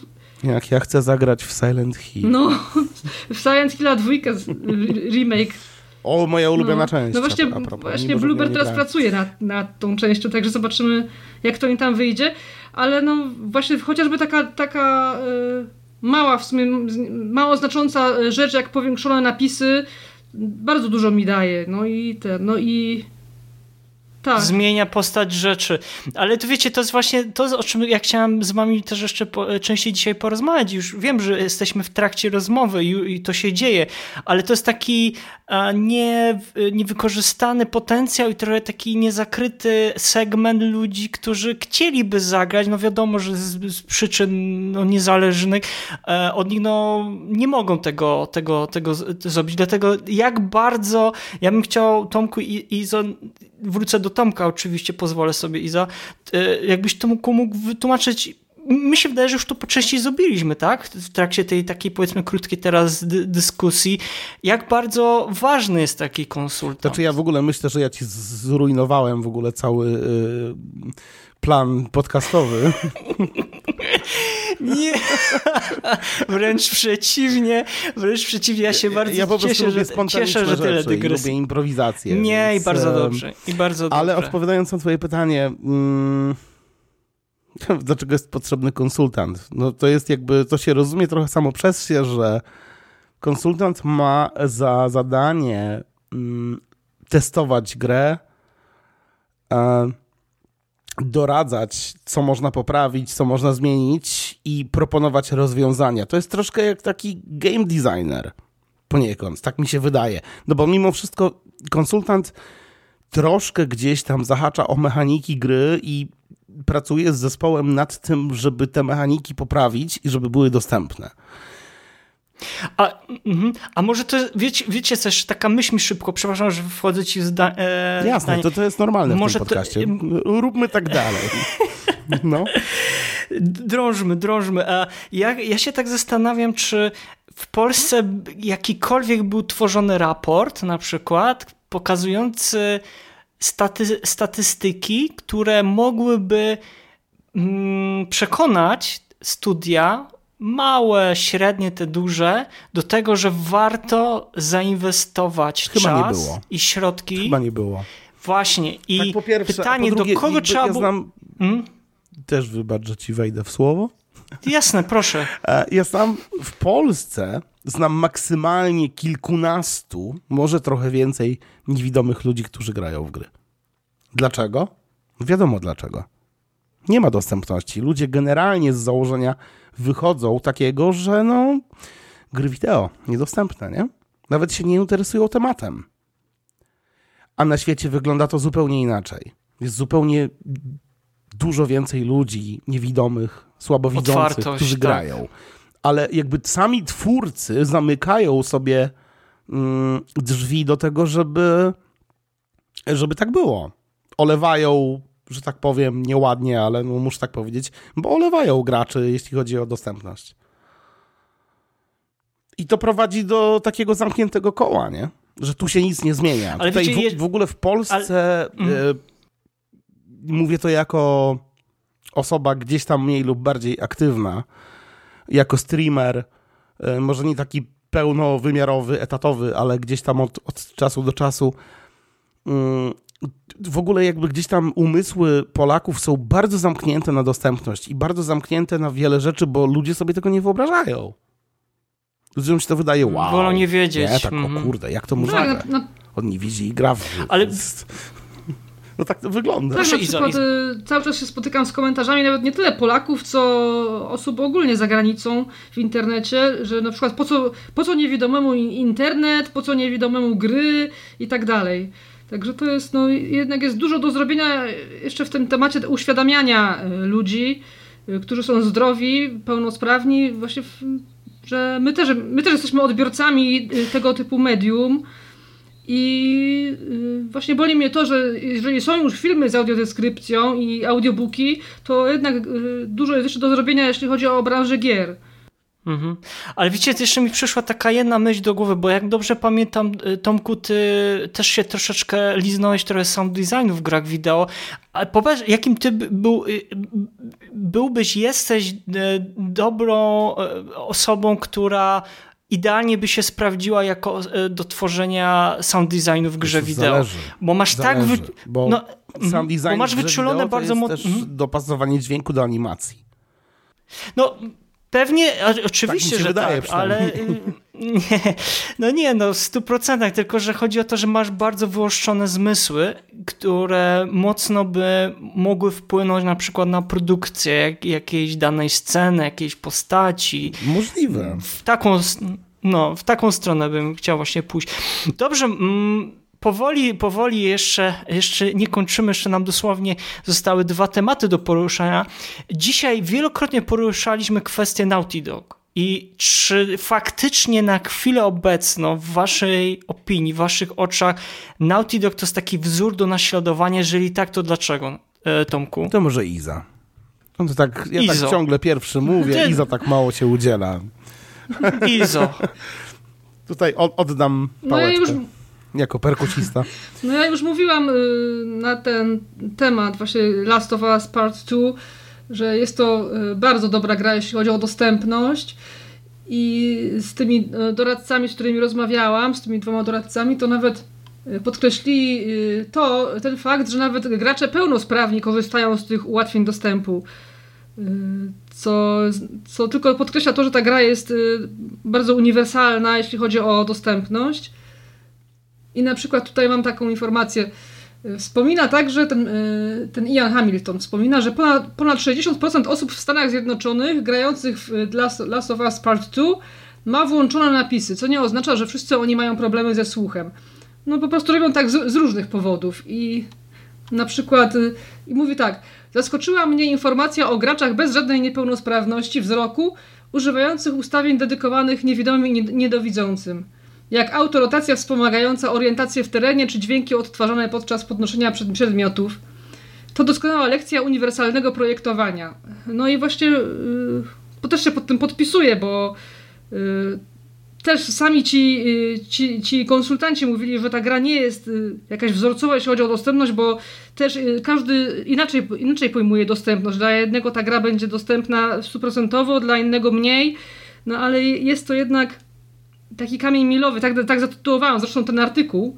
Jak ja chcę zagrać w Silent Hill. No, w Silent Hill 2 z- r- remake. O, moja ulubiona no, część. No właśnie, propos, właśnie Bluebird teraz pracuje nad, nad tą częścią, także zobaczymy jak to im tam wyjdzie. Ale no właśnie chociażby taka, taka y, mała, w sumie mało znacząca rzecz jak powiększone napisy bardzo dużo mi daje. No i te, no i tak. Zmienia postać rzeczy. Ale to wiecie, to jest właśnie to, o czym ja chciałem z wami też jeszcze po, częściej dzisiaj porozmawiać. Już wiem, że jesteśmy w trakcie rozmowy i, i to się dzieje, ale to jest taki a, nie, niewykorzystany potencjał i trochę taki niezakryty segment ludzi, którzy chcieliby zagrać. No wiadomo, że z, z przyczyn no, niezależnych e, od nich no, nie mogą tego, tego, tego zrobić. Dlatego jak bardzo ja bym chciał Tomku i Izo, wrócę do Tomka oczywiście, pozwolę sobie Iza, e, jakbyś Tomku mógł wytłumaczyć mi się wydaje, że już to po części zrobiliśmy, tak? W trakcie tej takiej powiedzmy krótkiej teraz dy dyskusji. Jak bardzo ważny jest taki konsultant? Znaczy ja w ogóle myślę, że ja ci zrujnowałem w ogóle cały y, plan podcastowy. Nie, wręcz przeciwnie, wręcz przeciwnie, ja się bardzo ja po prostu cieszę, że, cieszę, że tyle i dygresji. lubię improwizację. Nie, i więc, bardzo em, dobrze, i bardzo dobrze. Ale odpowiadając na twoje pytanie, mm, dlaczego jest potrzebny konsultant? No to jest jakby, to się rozumie trochę samo przez się, że konsultant ma za zadanie mm, testować grę, e, doradzać, co można poprawić, co można zmienić i proponować rozwiązania. To jest troszkę jak taki game designer poniekąd, tak mi się wydaje. No bo mimo wszystko konsultant troszkę gdzieś tam zahacza o mechaniki gry i pracuje z zespołem nad tym, żeby te mechaniki poprawić i żeby były dostępne. A, mhm. A może to, wiecie, wiecie coś, taka myśl mi szybko, przepraszam, że wchodzę ci w zda, e, Jasne, zdanie. to, to jest normalne Może w to- tym podcaście. Róbmy tak dalej. No. Drążmy, drążmy. A ja, ja się tak zastanawiam, czy w Polsce jakikolwiek był tworzony raport, na przykład, pokazujący staty, statystyki, które mogłyby mm, przekonać studia, małe, średnie, te duże, do tego, że warto zainwestować Chyba nie czas było. i środki. Chyba nie było. Właśnie. I tak po pierwsze, pytanie, po drugie, do kogo trzeba ja było... znam, Mm? Też wybacz, że ci wejdę w słowo. Jasne, proszę. E, Ja sam w Polsce znam maksymalnie kilkunastu, może trochę więcej niewidomych ludzi, którzy grają w gry. Dlaczego? Wiadomo dlaczego. Nie ma dostępności. Ludzie generalnie z założenia wychodzą takiego, że no, gry wideo niedostępne, nie? Nawet się nie interesują tematem. A na świecie wygląda to zupełnie inaczej. Jest zupełnie dużo więcej ludzi niewidomych, słabowidzących, Otwartość, którzy tak. grają. Ale jakby sami twórcy zamykają sobie mm, drzwi do tego, żeby żeby tak było. Olewają, że tak powiem, nieładnie, ale no muszę tak powiedzieć, bo olewają graczy, jeśli chodzi o dostępność. I to prowadzi do takiego zamkniętego koła, nie? Że tu się nic nie zmienia. Ale Tutaj wiecie, w, w, ogóle w Polsce ale... y, mówię to jako osoba gdzieś tam mniej lub bardziej aktywna, jako streamer, y, może nie taki pełnowymiarowy, etatowy, ale gdzieś tam od, od czasu do czasu y, w ogóle jakby gdzieś tam umysły Polaków są bardzo zamknięte na dostępność i bardzo zamknięte na wiele rzeczy, bo ludzie sobie tego nie wyobrażają. Ludziom się to wydaje wow. Wolą nie wiedzieć. Nie, tak, mm -hmm. o mhm. kurde, jak to no, możliwe? No, no. On nie widzi i gra w... Ale... No tak to wygląda. Proszę, na przykład Izo, Izo. cały czas się spotykam z komentarzami, nawet nie tyle Polaków, co osób ogólnie za granicą w internecie, że na przykład po co, po co niewidomemu internet, po co niewidomemu gry i tak dalej. Także to jest, no jednak jest dużo do zrobienia jeszcze w tym temacie uświadamiania e, ludzi, e, którzy są zdrowi, pełnosprawni, właśnie w, że my też, my też jesteśmy odbiorcami y, tego typu medium. I właśnie boli mnie to, że jeżeli są już filmy z audiodeskrypcją i audiobooki, to jednak dużo jest jeszcze do zrobienia, jeśli chodzi o branżę gier. Mhm. Ale wiecie, jeszcze mi przyszła taka jedna myśl do głowy, bo jak dobrze pamiętam, y, Tomku, ty też się troszeczkę liznąłeś trochę sound designu w grach wideo. A popatrz, jakim ty był, y, byłbyś, jesteś y, dobrą osobą, która idealnie by się sprawdziła jako do tworzenia sound designu w grze wideo. Zależy. Bo masz tak zależy, tak... Wy... Bo no, sound mhm. design bo masz wyczulone bardzo mocno... Mhm. dopasowanie dźwięku do animacji. No, Pewnie, oczywiście, tak że wydaje, tak, ale nie, no nie, no w stu procentach, tylko że chodzi o to, że masz bardzo wyoszczone zmysły, które mocno by mogły wpłynąć na przykład na produkcję jak, jakiejś danej sceny, jakiejś postaci. Możliwe. W taką, no, w taką stronę bym chciał właśnie pójść. Dobrze, mm, powoli, powoli jeszcze, jeszcze nie kończymy, jeszcze nam dosłownie zostały dwa tematy do poruszania. Dzisiaj wielokrotnie poruszaliśmy kwestię Naughty Dog. I czy faktycznie na chwilę obecną, w waszej opinii, w waszych oczach, Naughty Dog to jest taki wzór do naśladowania? Jeżeli tak, to dlaczego, e, Tomku? To może Iza. No to tak, ja tak Izo. tak ciągle pierwszy mówię, Ty... Iza tak mało się udziela. Izo. Tutaj oddam pałeczkę. No ja już jako perkusista. No ja już mówiłam y, na ten temat właśnie Last of Us Part 2, że jest to y, bardzo dobra gra, jeśli chodzi o dostępność. I z tymi y, doradcami, z którymi rozmawiałam, z tymi dwoma doradcami, to nawet podkreślili to, ten fakt, że nawet gracze pełnosprawni korzystają z tych ułatwień dostępu. Co, co tylko podkreśla to, że ta gra jest bardzo uniwersalna, jeśli chodzi o dostępność. I na przykład tutaj mam taką informację. Wspomina także ten, e, ten Ian Hamilton, wspomina, że ponad, ponad 60% osób w Stanach Zjednoczonych grających w Last, of Us Part 2 ma włączone napisy, co nie oznacza, że wszyscy oni mają problemy ze słuchem. No po prostu robią tak z, z różnych powodów i na przykład y, i mówi tak, zaskoczyła mnie informacja o graczach bez żadnej niepełnosprawności wzroku używających ustawień dedykowanych niewidomym i niedowidzącym jak autorotacja wspomagająca orientację w terenie czy dźwięki odtwarzane podczas podnoszenia przedmiotów. To doskonała lekcja uniwersalnego projektowania. No i właśnie yy, też się pod tym podpisuje, bo yy, też sami ci, yy, ci, ci konsultanci mówili, że ta gra nie jest y, jakaś wzorcowa, jeśli chodzi o dostępność, bo też y, każdy inaczej, inaczej pojmuje dostępność. Dla jednego ta gra będzie dostępna stuprocentowo, dla innego mniej, no ale jest to jednak taki kamień milowy, tak, tak zatytułowałam zresztą ten artykuł.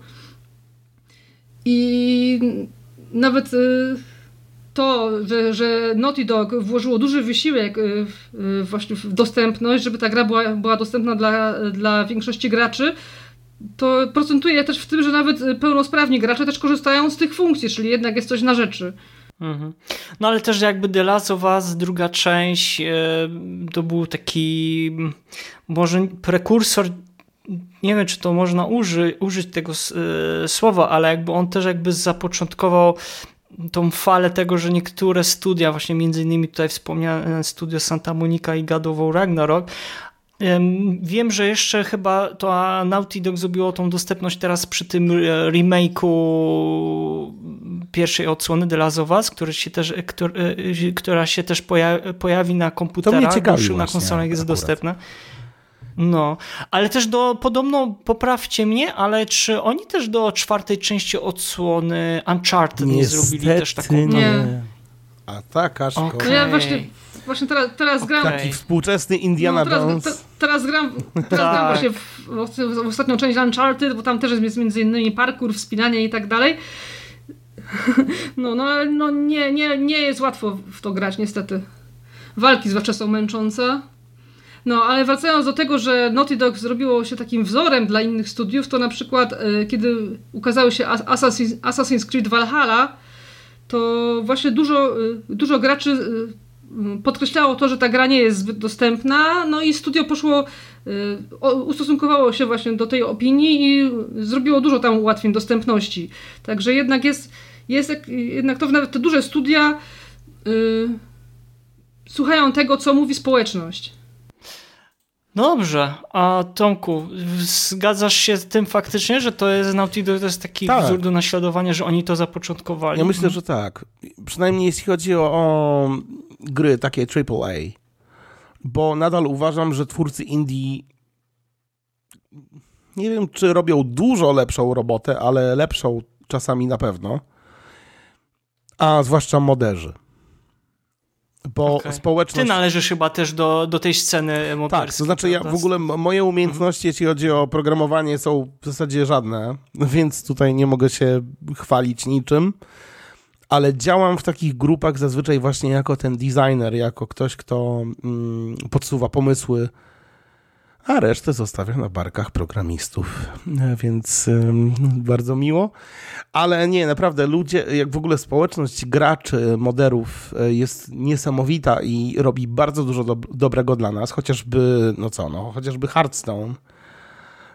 I nawet y, to, że, że Naughty Dog włożyło duży wysiłek y, w, właśnie w dostępność, żeby ta gra była, była dostępna dla, dla większości graczy, to procentuje też w tym, że nawet pełnosprawni gracze też korzystają z tych funkcji, czyli jednak jest coś na rzeczy. Mhm. No ale też jakby The Last of Us, druga część, e, to był taki może prekursor nie wiem, czy to można uży, użyć tego y, słowa, ale jakby on też jakby zapoczątkował tą falę tego, że niektóre studia, właśnie między innymi tutaj wspomniane studio Santa Monica i God of War Ragnarok, Wiem, że jeszcze chyba to Naughty Dog zrobiło tą dostępność teraz przy tym remake'u pierwszej odsłony The Last of Us, który się też, który, e, która się też pojawi na komputerach, to już na konsolach jest akurat. dostępna. No, ale też do, podobno, poprawcie mnie, ale czy oni też do czwartej części odsłony Uncharted Niestety nie zrobili też taką... Nie. A tak, Aszko. Okay. No ja właśnie, właśnie teraz, teraz gram... Taki współczesny Indiana no, teraz, Jones. Te, teraz gram, teraz tak. gram właśnie w, w, ostatnią część Uncharted, bo tam też jest między innymi parkour, wspinanie i tak dalej. No, no, no nie, nie, nie jest łatwo w to grać, niestety. Walki zwłaszcza są męczące. No, ale wracając do tego, że Naughty Dog zrobiło się takim wzorem dla innych studiów, to na przykład y, kiedy ukazały się Assassin's, Assassin's Creed Valhalla, to właśnie dużo, y, dużo graczy y, podkreślało to, że ta gra nie jest zbyt dostępna, no i studio poszło, ustosunkowało się właśnie do tej opinii i zrobiło dużo tam ułatwień dostępności. Także jednak jest, jest jednak to nawet te duże studia yy, słuchają tego, co mówi społeczność. Dobrze, a Tomku, zgadzasz się z tym faktycznie, że to jest Naughty Dog, to jest taki tak. wzór do naśladowania, że oni to zapoczątkowali? Ja myślę, że tak. Przynajmniej jeśli chodzi o, o gry takie AAA. Bo nadal uważam, że twórcy indie nie wiem, czy robią dużo lepszą robotę, ale lepszą czasami na pewno. A zwłaszcza moderzy. Bo okay. społeczność... Ty należysz chyba też do, do tej sceny moderskiej. Tak, to znaczy ja w ogóle moje umiejętności, jeśli chodzi o programowanie są w zasadzie żadne, więc tutaj nie mogę się chwalić niczym, ale działam w takich grupach zazwyczaj właśnie jako ten designer, jako ktoś, kto mm, podsuwa pomysły, a resztę zostawia na barkach programistów, więc bardzo miło. Ale nie, naprawdę ludzie, jak w ogóle społeczność graczy, moderów e, jest niesamowita i robi bardzo dużo do, dobrego dla nas, chociażby, no co, no, chociażby Hearthstone,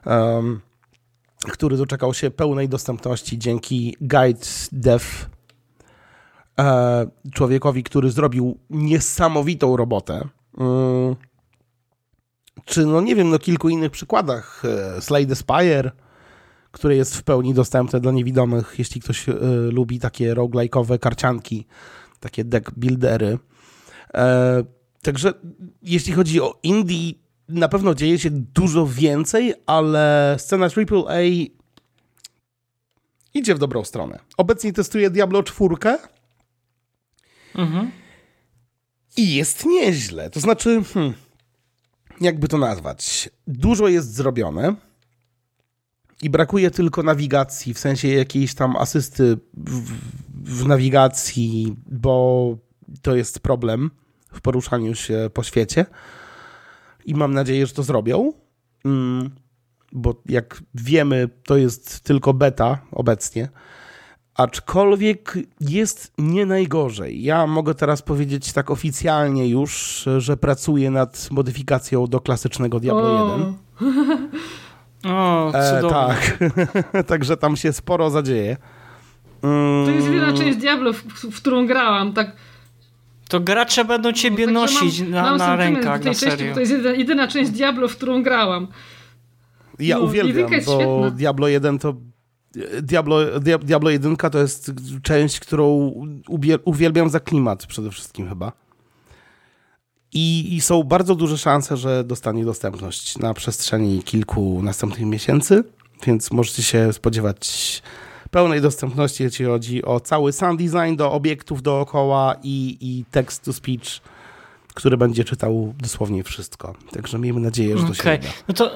um, który doczekał się pełnej dostępności dzięki Guide Dev, e, człowiekowi, który zrobił niesamowitą robotę. Um, czy no nie wiem, no kilku innych przykładach. E, Slade Spire, które jest w pełni dostępne dla niewidomych, jeśli ktoś lubi takie roguelike'owe karcianki, takie deck buildery. E, także jeśli chodzi o indie, na pewno dzieje się dużo więcej, ale scena AAA idzie w dobrą stronę. Obecnie testuję Diablo 4. I jest nieźle. To znaczy, hmm, jakby to nazwać, dużo jest zrobione i brakuje tylko nawigacji, w sensie jakiejś tam asysty w, w nawigacji, bo to jest problem w poruszaniu się po świecie. I mam nadzieję, że to zrobią. Mm, bo jak wiemy, to jest tylko beta obecnie. Aczkolwiek jest nie najgorzej. Ja mogę teraz powiedzieć tak oficjalnie już, że pracuję nad modyfikacją do klasycznego Diablo o. 1. O, e, tak. Także tam się sporo zadzieje. Mm. To jest jedyna część Diablo, w, w którą grałam, tak. To gracze będą ciebie no, nosić mam, na, mam na rękach, na serio. Części, to jest jedyna, jedyna, część Diablo, w którą grałam. Ja no, uwielbiam, bo świetna. Diablo 1 to Diablo, Diablo 1 to jest część, którą uwielbiam za klimat przede wszystkim chyba. I, I, są bardzo duże szanse, że dostanie dostępność na przestrzeni kilku następnych miesięcy, więc możecie się spodziewać pełnej dostępności, jeśli chodzi o cały sound design do obiektów dookoła i, i text to speech, który będzie czytał dosłownie wszystko. Także miejmy nadzieję, że to okay. się uda. No to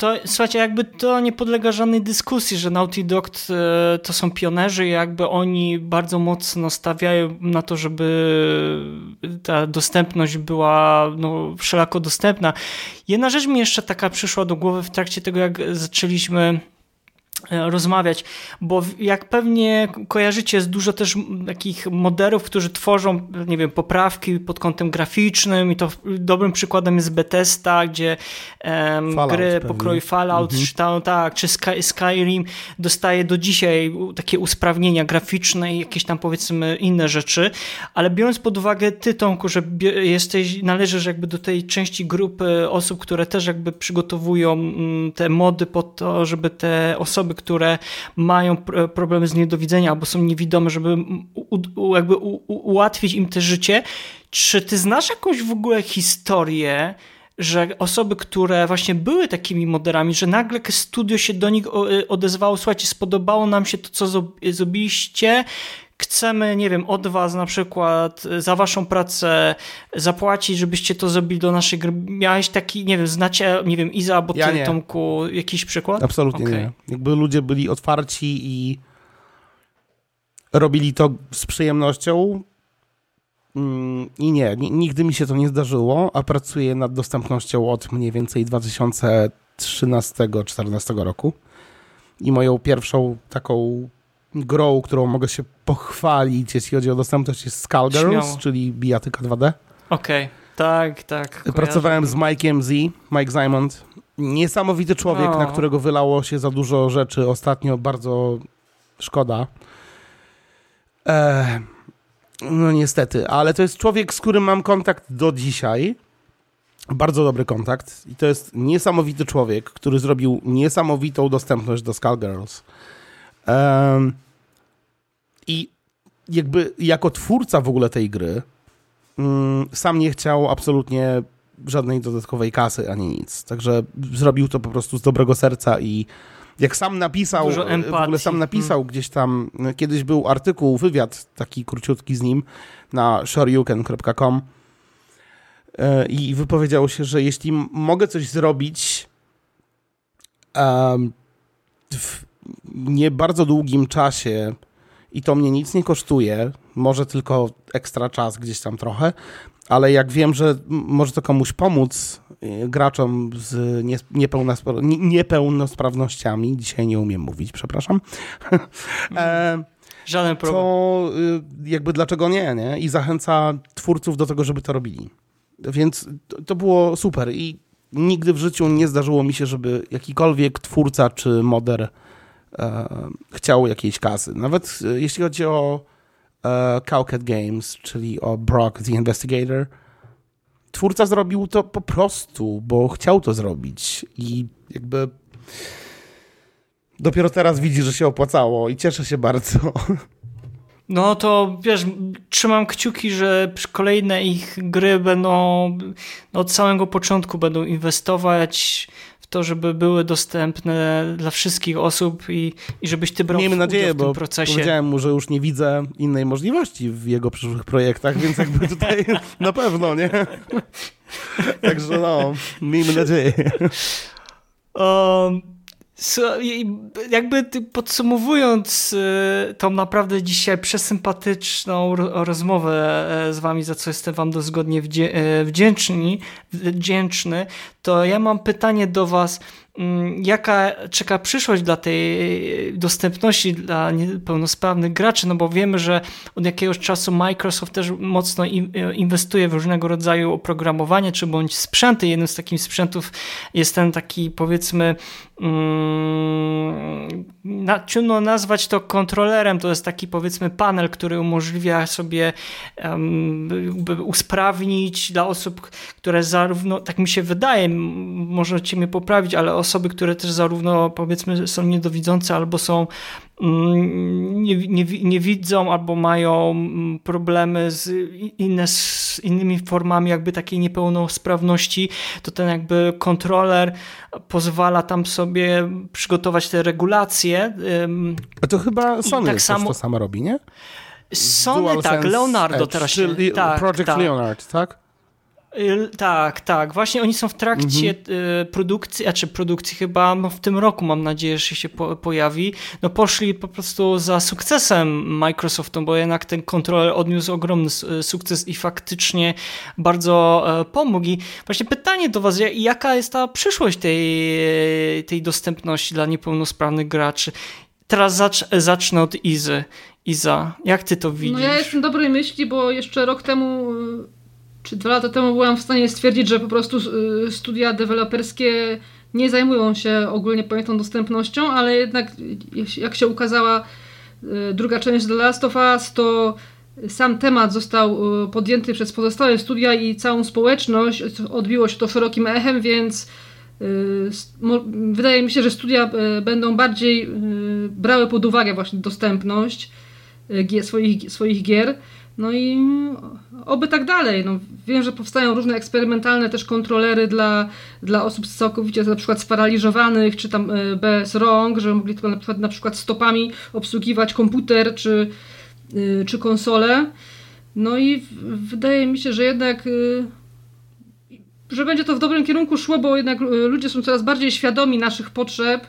to słuchajcie, jakby to nie podlega żadnej dyskusji, że Naughty Dog e, to są pionerzy i jakby oni bardzo mocno stawiają na to, żeby ta dostępność była no, wszelako dostępna. Jedna rzecz mi jeszcze taka przyszła do głowy w trakcie tego, jak zaczęliśmy rozmawiać, bo jak pewnie kojarzycie, jest dużo też takich moderów, którzy tworzą, nie wiem, poprawki pod kątem graficznym i to dobrym przykładem jest Bethesda, gdzie um, gry pokroju Fallout, mhm. czy, tam, tak, czy Sky, Skyrim dostaje do dzisiaj takie usprawnienia graficzne i jakieś tam powiedzmy inne rzeczy, ale biorąc pod uwagę ty Tomku, że jesteś, należysz jakby do tej części grupy osób, które też jakby przygotowują mm, te mody po to, żeby te osoby osoby, które mają problemy z niedowidzeniem albo są niewidome, żeby jakby ułatwić im te życie. Czy ty znasz jakąś w ogóle historię, że osoby, które właśnie były takimi moderami, że nagle studio się do nich odezwało, słuchajcie, spodobało nam się to, co zrobiliście, chcemy, nie wiem, od was na przykład za waszą pracę zapłacić, żebyście to zrobili do naszej gry. Miałeś taki, nie wiem, znacie, nie wiem, Iza albo ja ty, Tomku, jakiś przykład? Absolutnie okay. nie. Jakby ludzie byli otwarci i robili to z przyjemnością mm, i nie, nigdy mi się to nie zdarzyło, a pracuję nad dostępnością od mniej więcej 2013-2014 roku i moją pierwszą taką grą, którą mogę się pochwalić, jeśli chodzi o dostępność, jest Skullgirls, czyli bijatyka 2D. Okej, okay. tak, tak. Pracowałem z Mike'iem Z, Mike Zymont. Niesamowity człowiek, na którego wylało się za dużo rzeczy ostatnio, bardzo szkoda. Eee, no niestety, ale to jest człowiek, z którym mam kontakt do dzisiaj. Bardzo dobry kontakt i to jest niesamowity człowiek, który zrobił niesamowitą dostępność do Skullgirls. Um, I jakby jako twórca w ogóle tej gry um, sam nie chciał absolutnie żadnej dodatkowej kasy ani nic. Także zrobił to po prostu z dobrego serca i jak sam napisał, w ogóle sam napisał hmm. gdzieś tam, kiedyś był artykuł, wywiad taki króciutki z nim na shoryuken.com e, i wypowiedział się, że jeśli mogę coś zrobić w, nie bardzo długim czasie i to mnie nic nie kosztuje, może tylko ekstra czas gdzieś tam trochę, ale jak wiem, że może to komuś pomóc, y, graczom z niepełnosprawnościami, dzisiaj nie umiem mówić, przepraszam, e, Żaden problem. To y, jakby dlaczego nie, nie? I zachęca twórców do tego, żeby to robili. Więc to było super i nigdy w życiu nie zdarzyło mi się, żeby jakikolwiek twórca czy moder chciał jakiejś kasy. Nawet e, jeśli chodzi o e, Cowcat Games, czyli o Brock the Investigator, twórca zrobił to po prostu, bo chciał to zrobić i jakby dopiero teraz widzi, że się opłacało i cieszę się bardzo. No to wiesz, trzymam kciuki, że kolejne ich gry będą no, od samego początku będą inwestować to, żeby były dostępne dla wszystkich osób i, i żebyś ty brał Miejmy nadzieję, w tym bo procesie. powiedziałem mu, że już nie widzę innej możliwości w jego przyszłych projektach, więc jakby tutaj na pewno, nie? Także no, miejmy nadzieję. Um, jakby podsumowując y, tą naprawdę dzisiaj przesympatyczną rozmowę e, z wami, za co jestem wam dozgodnie e, wdzięczny, wdzięczny, to ja mam pytanie do was, Mm, jaka czeka przyszłość dla tej dostępności dla niepełnosprawnych graczy, no bo wiemy, że od jakiegoś czasu Microsoft też mocno inwestuje w różnego rodzaju oprogramowanie, czy bądź sprzęty. Jednym z takich sprzętów jest ten taki powiedzmy hmm, trudno nazwać to kontrolerem, to jest taki powiedzmy panel, który umożliwia sobie um, usprawnić dla osób, które zarówno, tak mi się wydaje, możecie mnie poprawić, ale osoby, które też zarówno powiedzmy są niedowidzące albo są mm, nie, nie, nie widzą albo mają problemy z, inne, z innymi formami jakby takiej niepełnosprawności, to ten jakby kontroler pozwala tam sobie przygotować te regulacje. A to chyba Sony tak samo, to samo robi, nie? Sony, tak, Leonardo Edge, teraz się... Tak, Project tak. Leonard, tak? Y, tak, tak. Właśnie oni są w trakcie mhm. produkcji, a czy produkcji chyba no w tym roku mam nadzieję, że się po, pojawi. No poszli po prostu za sukcesem Microsoftu, bo jednak ten kontroler odniósł ogromny sukces i faktycznie bardzo e, pomógł. I właśnie pytanie do was, jaka jest ta przyszłość tej, tej dostępności dla niepełnosprawnych graczy? Teraz zacz, zacznę od Izy. Iza, jak ty to widzisz? No ja jestem dobrej myśli, bo jeszcze rok temu czy dwa lata temu byłam w stanie stwierdzić, że po prostu y, studia deweloperskie nie zajmują się ogólnie pojętą dostępnością, ale jednak jak się ukazała y, druga część The Last of Us, to sam temat został y, podjęty przez pozostałe studia i całą społeczność. Odbiło się to szerokim echem, więc wydaje mi się, że studia będą bardziej brały pod uwagę właśnie dostępność swoich, swoich gier. No i oby tak dalej. No, wiem, że powstają różne eksperymentalne też kontrolery dla, dla osób całkowicie na przykład sparaliżowanych, czy tam e, bez rąk, żeby mogli tylko na przykład, na przykład stopami obsługiwać komputer czy, e, czy konsolę. No i wydaje mi się, że jednak e, że będzie to w dobrym kierunku szło, bo jednak ludzie są coraz bardziej świadomi naszych potrzeb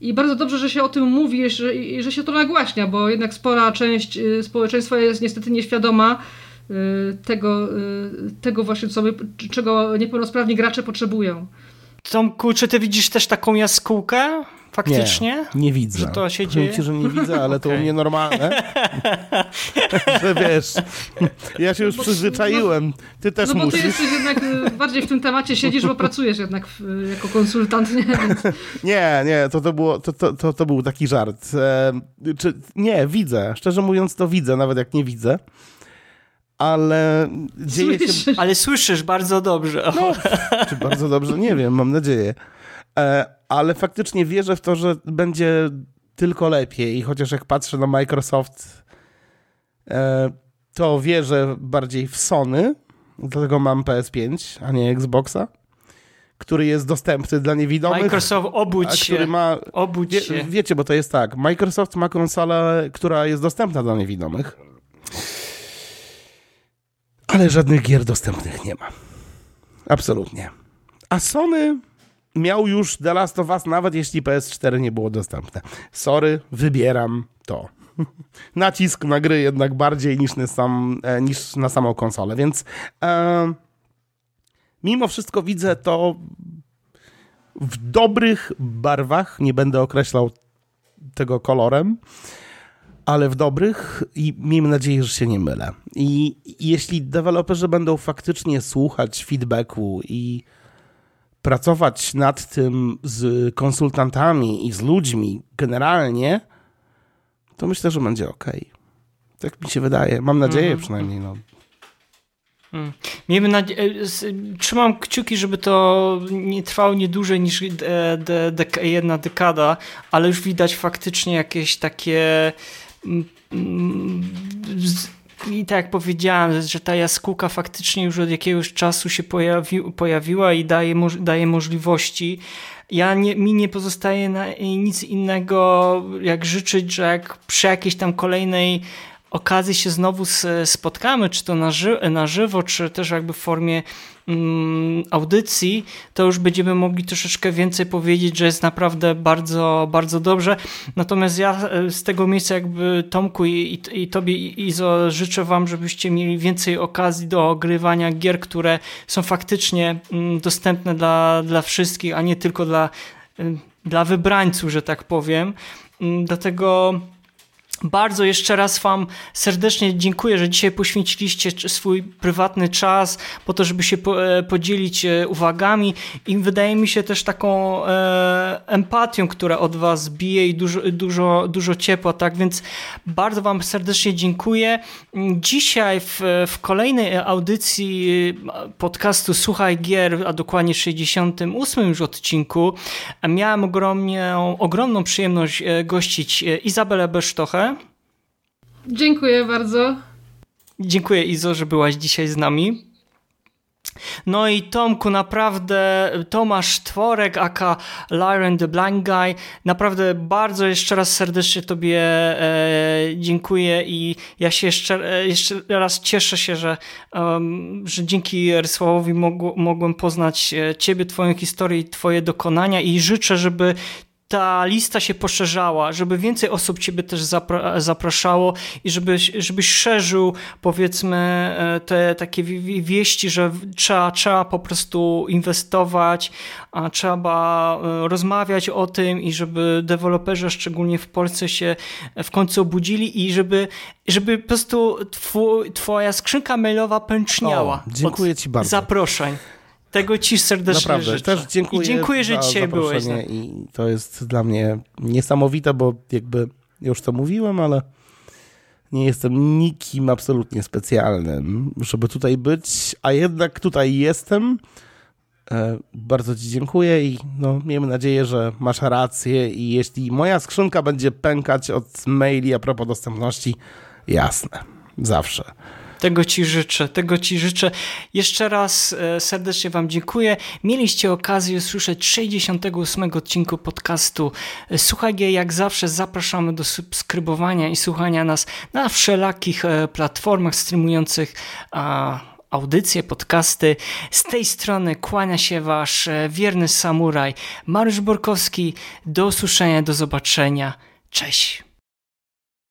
i bardzo dobrze, że się o tym mówi że, i że się to nagłaśnia, bo jednak spora część y, społeczeństwa jest niestety nieświadoma y, tego, y, tego właśnie, co my, czego niepełnosprawni gracze potrzebują. Tomku, czy ty widzisz też taką jaskółkę? Faktycznie? Nie, nie widzę. Że to się dzieje? Ci, że nie widzę, ale to u mnie normalne. że wiesz, ja się już przyzwyczaiłem. Ty też no bo musisz. ty jesteś jednak y, bardziej w tym temacie siedzisz, bo pracujesz jednak w, jako konsultant, nie? Więc... Nie, nie, to, to, było, to, to, to, to był taki żart. E, czy, nie, widzę. Szczerze mówiąc to widzę, nawet jak nie widzę ale dzieje się... Ale słyszysz bardzo dobrze. No, czy bardzo dobrze? Nie wiem, mam nadzieję. E, ale faktycznie wierzę w to, że będzie tylko lepiej. I chociaż jak patrzę na Microsoft, e, to wierzę bardziej w Sony, dlatego mam PS5, a nie Xboxa, który jest dostępny dla niewidomych. Microsoft, obudź się. Ma, obudź wie, się. Wiecie, bo to jest tak. Microsoft ma konsolę, która jest dostępna dla niewidomych, ale żadnych gier dostępnych nie ma. Absolutnie. A Sony miał już The Last of Us, nawet jeśli PS4 nie było dostępne. Sorry, wybieram to. Nacisk na gry jednak bardziej niż na, sam, e, niż na samą konsolę, więc e, mimo wszystko widzę to w dobrych barwach. Nie będę określał tego kolorem, ale w dobrych i miejmy nadzieję, że się nie mylę. I jeśli deweloperzy będą faktycznie słuchać feedbacku i pracować nad tym z konsultantami i z ludźmi generalnie, to myślę, że będzie ok. Tak mi się wydaje. Mam nadzieję mm -hmm. przynajmniej. No. Hmm. Miejmy nadzieję, trzymam kciuki, żeby to nie trwało nie dłużej niż de, de, de, jedna dekada, ale już widać faktycznie jakieś takie i tak jak powiedziałem, że ta jaskółka faktycznie już od jakiegoś czasu się pojawi, pojawiła i daje, daje możliwości. Ja nie, mi nie pozostaje nic innego, jak życzyć, że jak przy jakiejś tam kolejnej okazji się znowu spotkamy, czy to na, ży na żywo, czy też jakby w formie mm, audycji, to już będziemy mogli troszeczkę więcej powiedzieć, że jest naprawdę bardzo, bardzo dobrze. Natomiast ja e, z tego miejsca jakby Tomku i, i, i Tobie Izo życzę Wam, żebyście mieli więcej okazji do ogrywania gier, które są faktycznie mm, dostępne dla, dla wszystkich, a nie tylko dla, dla wybrańców, że tak powiem. Mm, dlatego bardzo jeszcze raz Wam serdecznie dziękuję, że dzisiaj poświęciliście swój prywatny czas po to, żeby się e, podzielić e, uwagami i wydaje mi się też taką e, empatią, która od Was bije i dużo, dużo, dużo ciepła, tak więc bardzo Wam serdecznie dziękuję. Dzisiaj w, w kolejnej audycji podcastu Słuchaj Gier, a dokładnie 68 już odcinku, miałem ogromną, ogromną przyjemność gościć Izabelę Besztochę, Dziękuję bardzo. Dziękuję Izo, że byłaś dzisiaj z nami. No i Tomku, naprawdę Tomasz Tworek, aka Lyron the Blind Guy, naprawdę bardzo jeszcze raz serdecznie Tobie e, dziękuję i ja się jeszcze, e, jeszcze raz cieszę się, że, um, że dzięki Rysławowi mogłem poznać e, Ciebie, Twoją historię i Twoje dokonania i życzę, żeby ta lista się poszerzała, żeby więcej osób Ciebie też zapra zapraszało i żebyś, żebyś szerzył powiedzmy e, te takie wieści, że trzeba, trzeba po prostu inwestować, a trzeba e, rozmawiać o tym i żeby deweloperzy, szczególnie w Polsce się w końcu obudzili i żeby, żeby po prostu Twoja skrzynka mailowa pęczniała. O, dziękuję Ci bardzo. Zaproszeń. Tego ci serdecznie Naprawdę, życzę. też dziękuję. I dziękuję, że dzisiaj byłeś. I to jest dla mnie niesamowite, bo jakby już to mówiłem, ale nie jestem nikim absolutnie specjalnym, żeby tutaj być, a jednak tutaj jestem. E, bardzo Ci dziękuję i no, miejmy nadzieję, że masz rację i jeśli moja skrzynka będzie pękać od maili a propos dostępności, jasne, zawsze. Tego Ci życzę, tego Ci życzę. Jeszcze raz e, serdecznie Wam dziękuję. Mieliście okazję usłyszeć 68 odcinku podcastu e, Słuchaj. Jak zawsze zapraszamy do subskrybowania i słuchania nas na wszelakich e, platformach streamujących audycje, podcasty. Z tej strony kłania się Wasz wierny samuraj Mariusz Borkowski. Do usłyszenia, do zobaczenia. Cześć.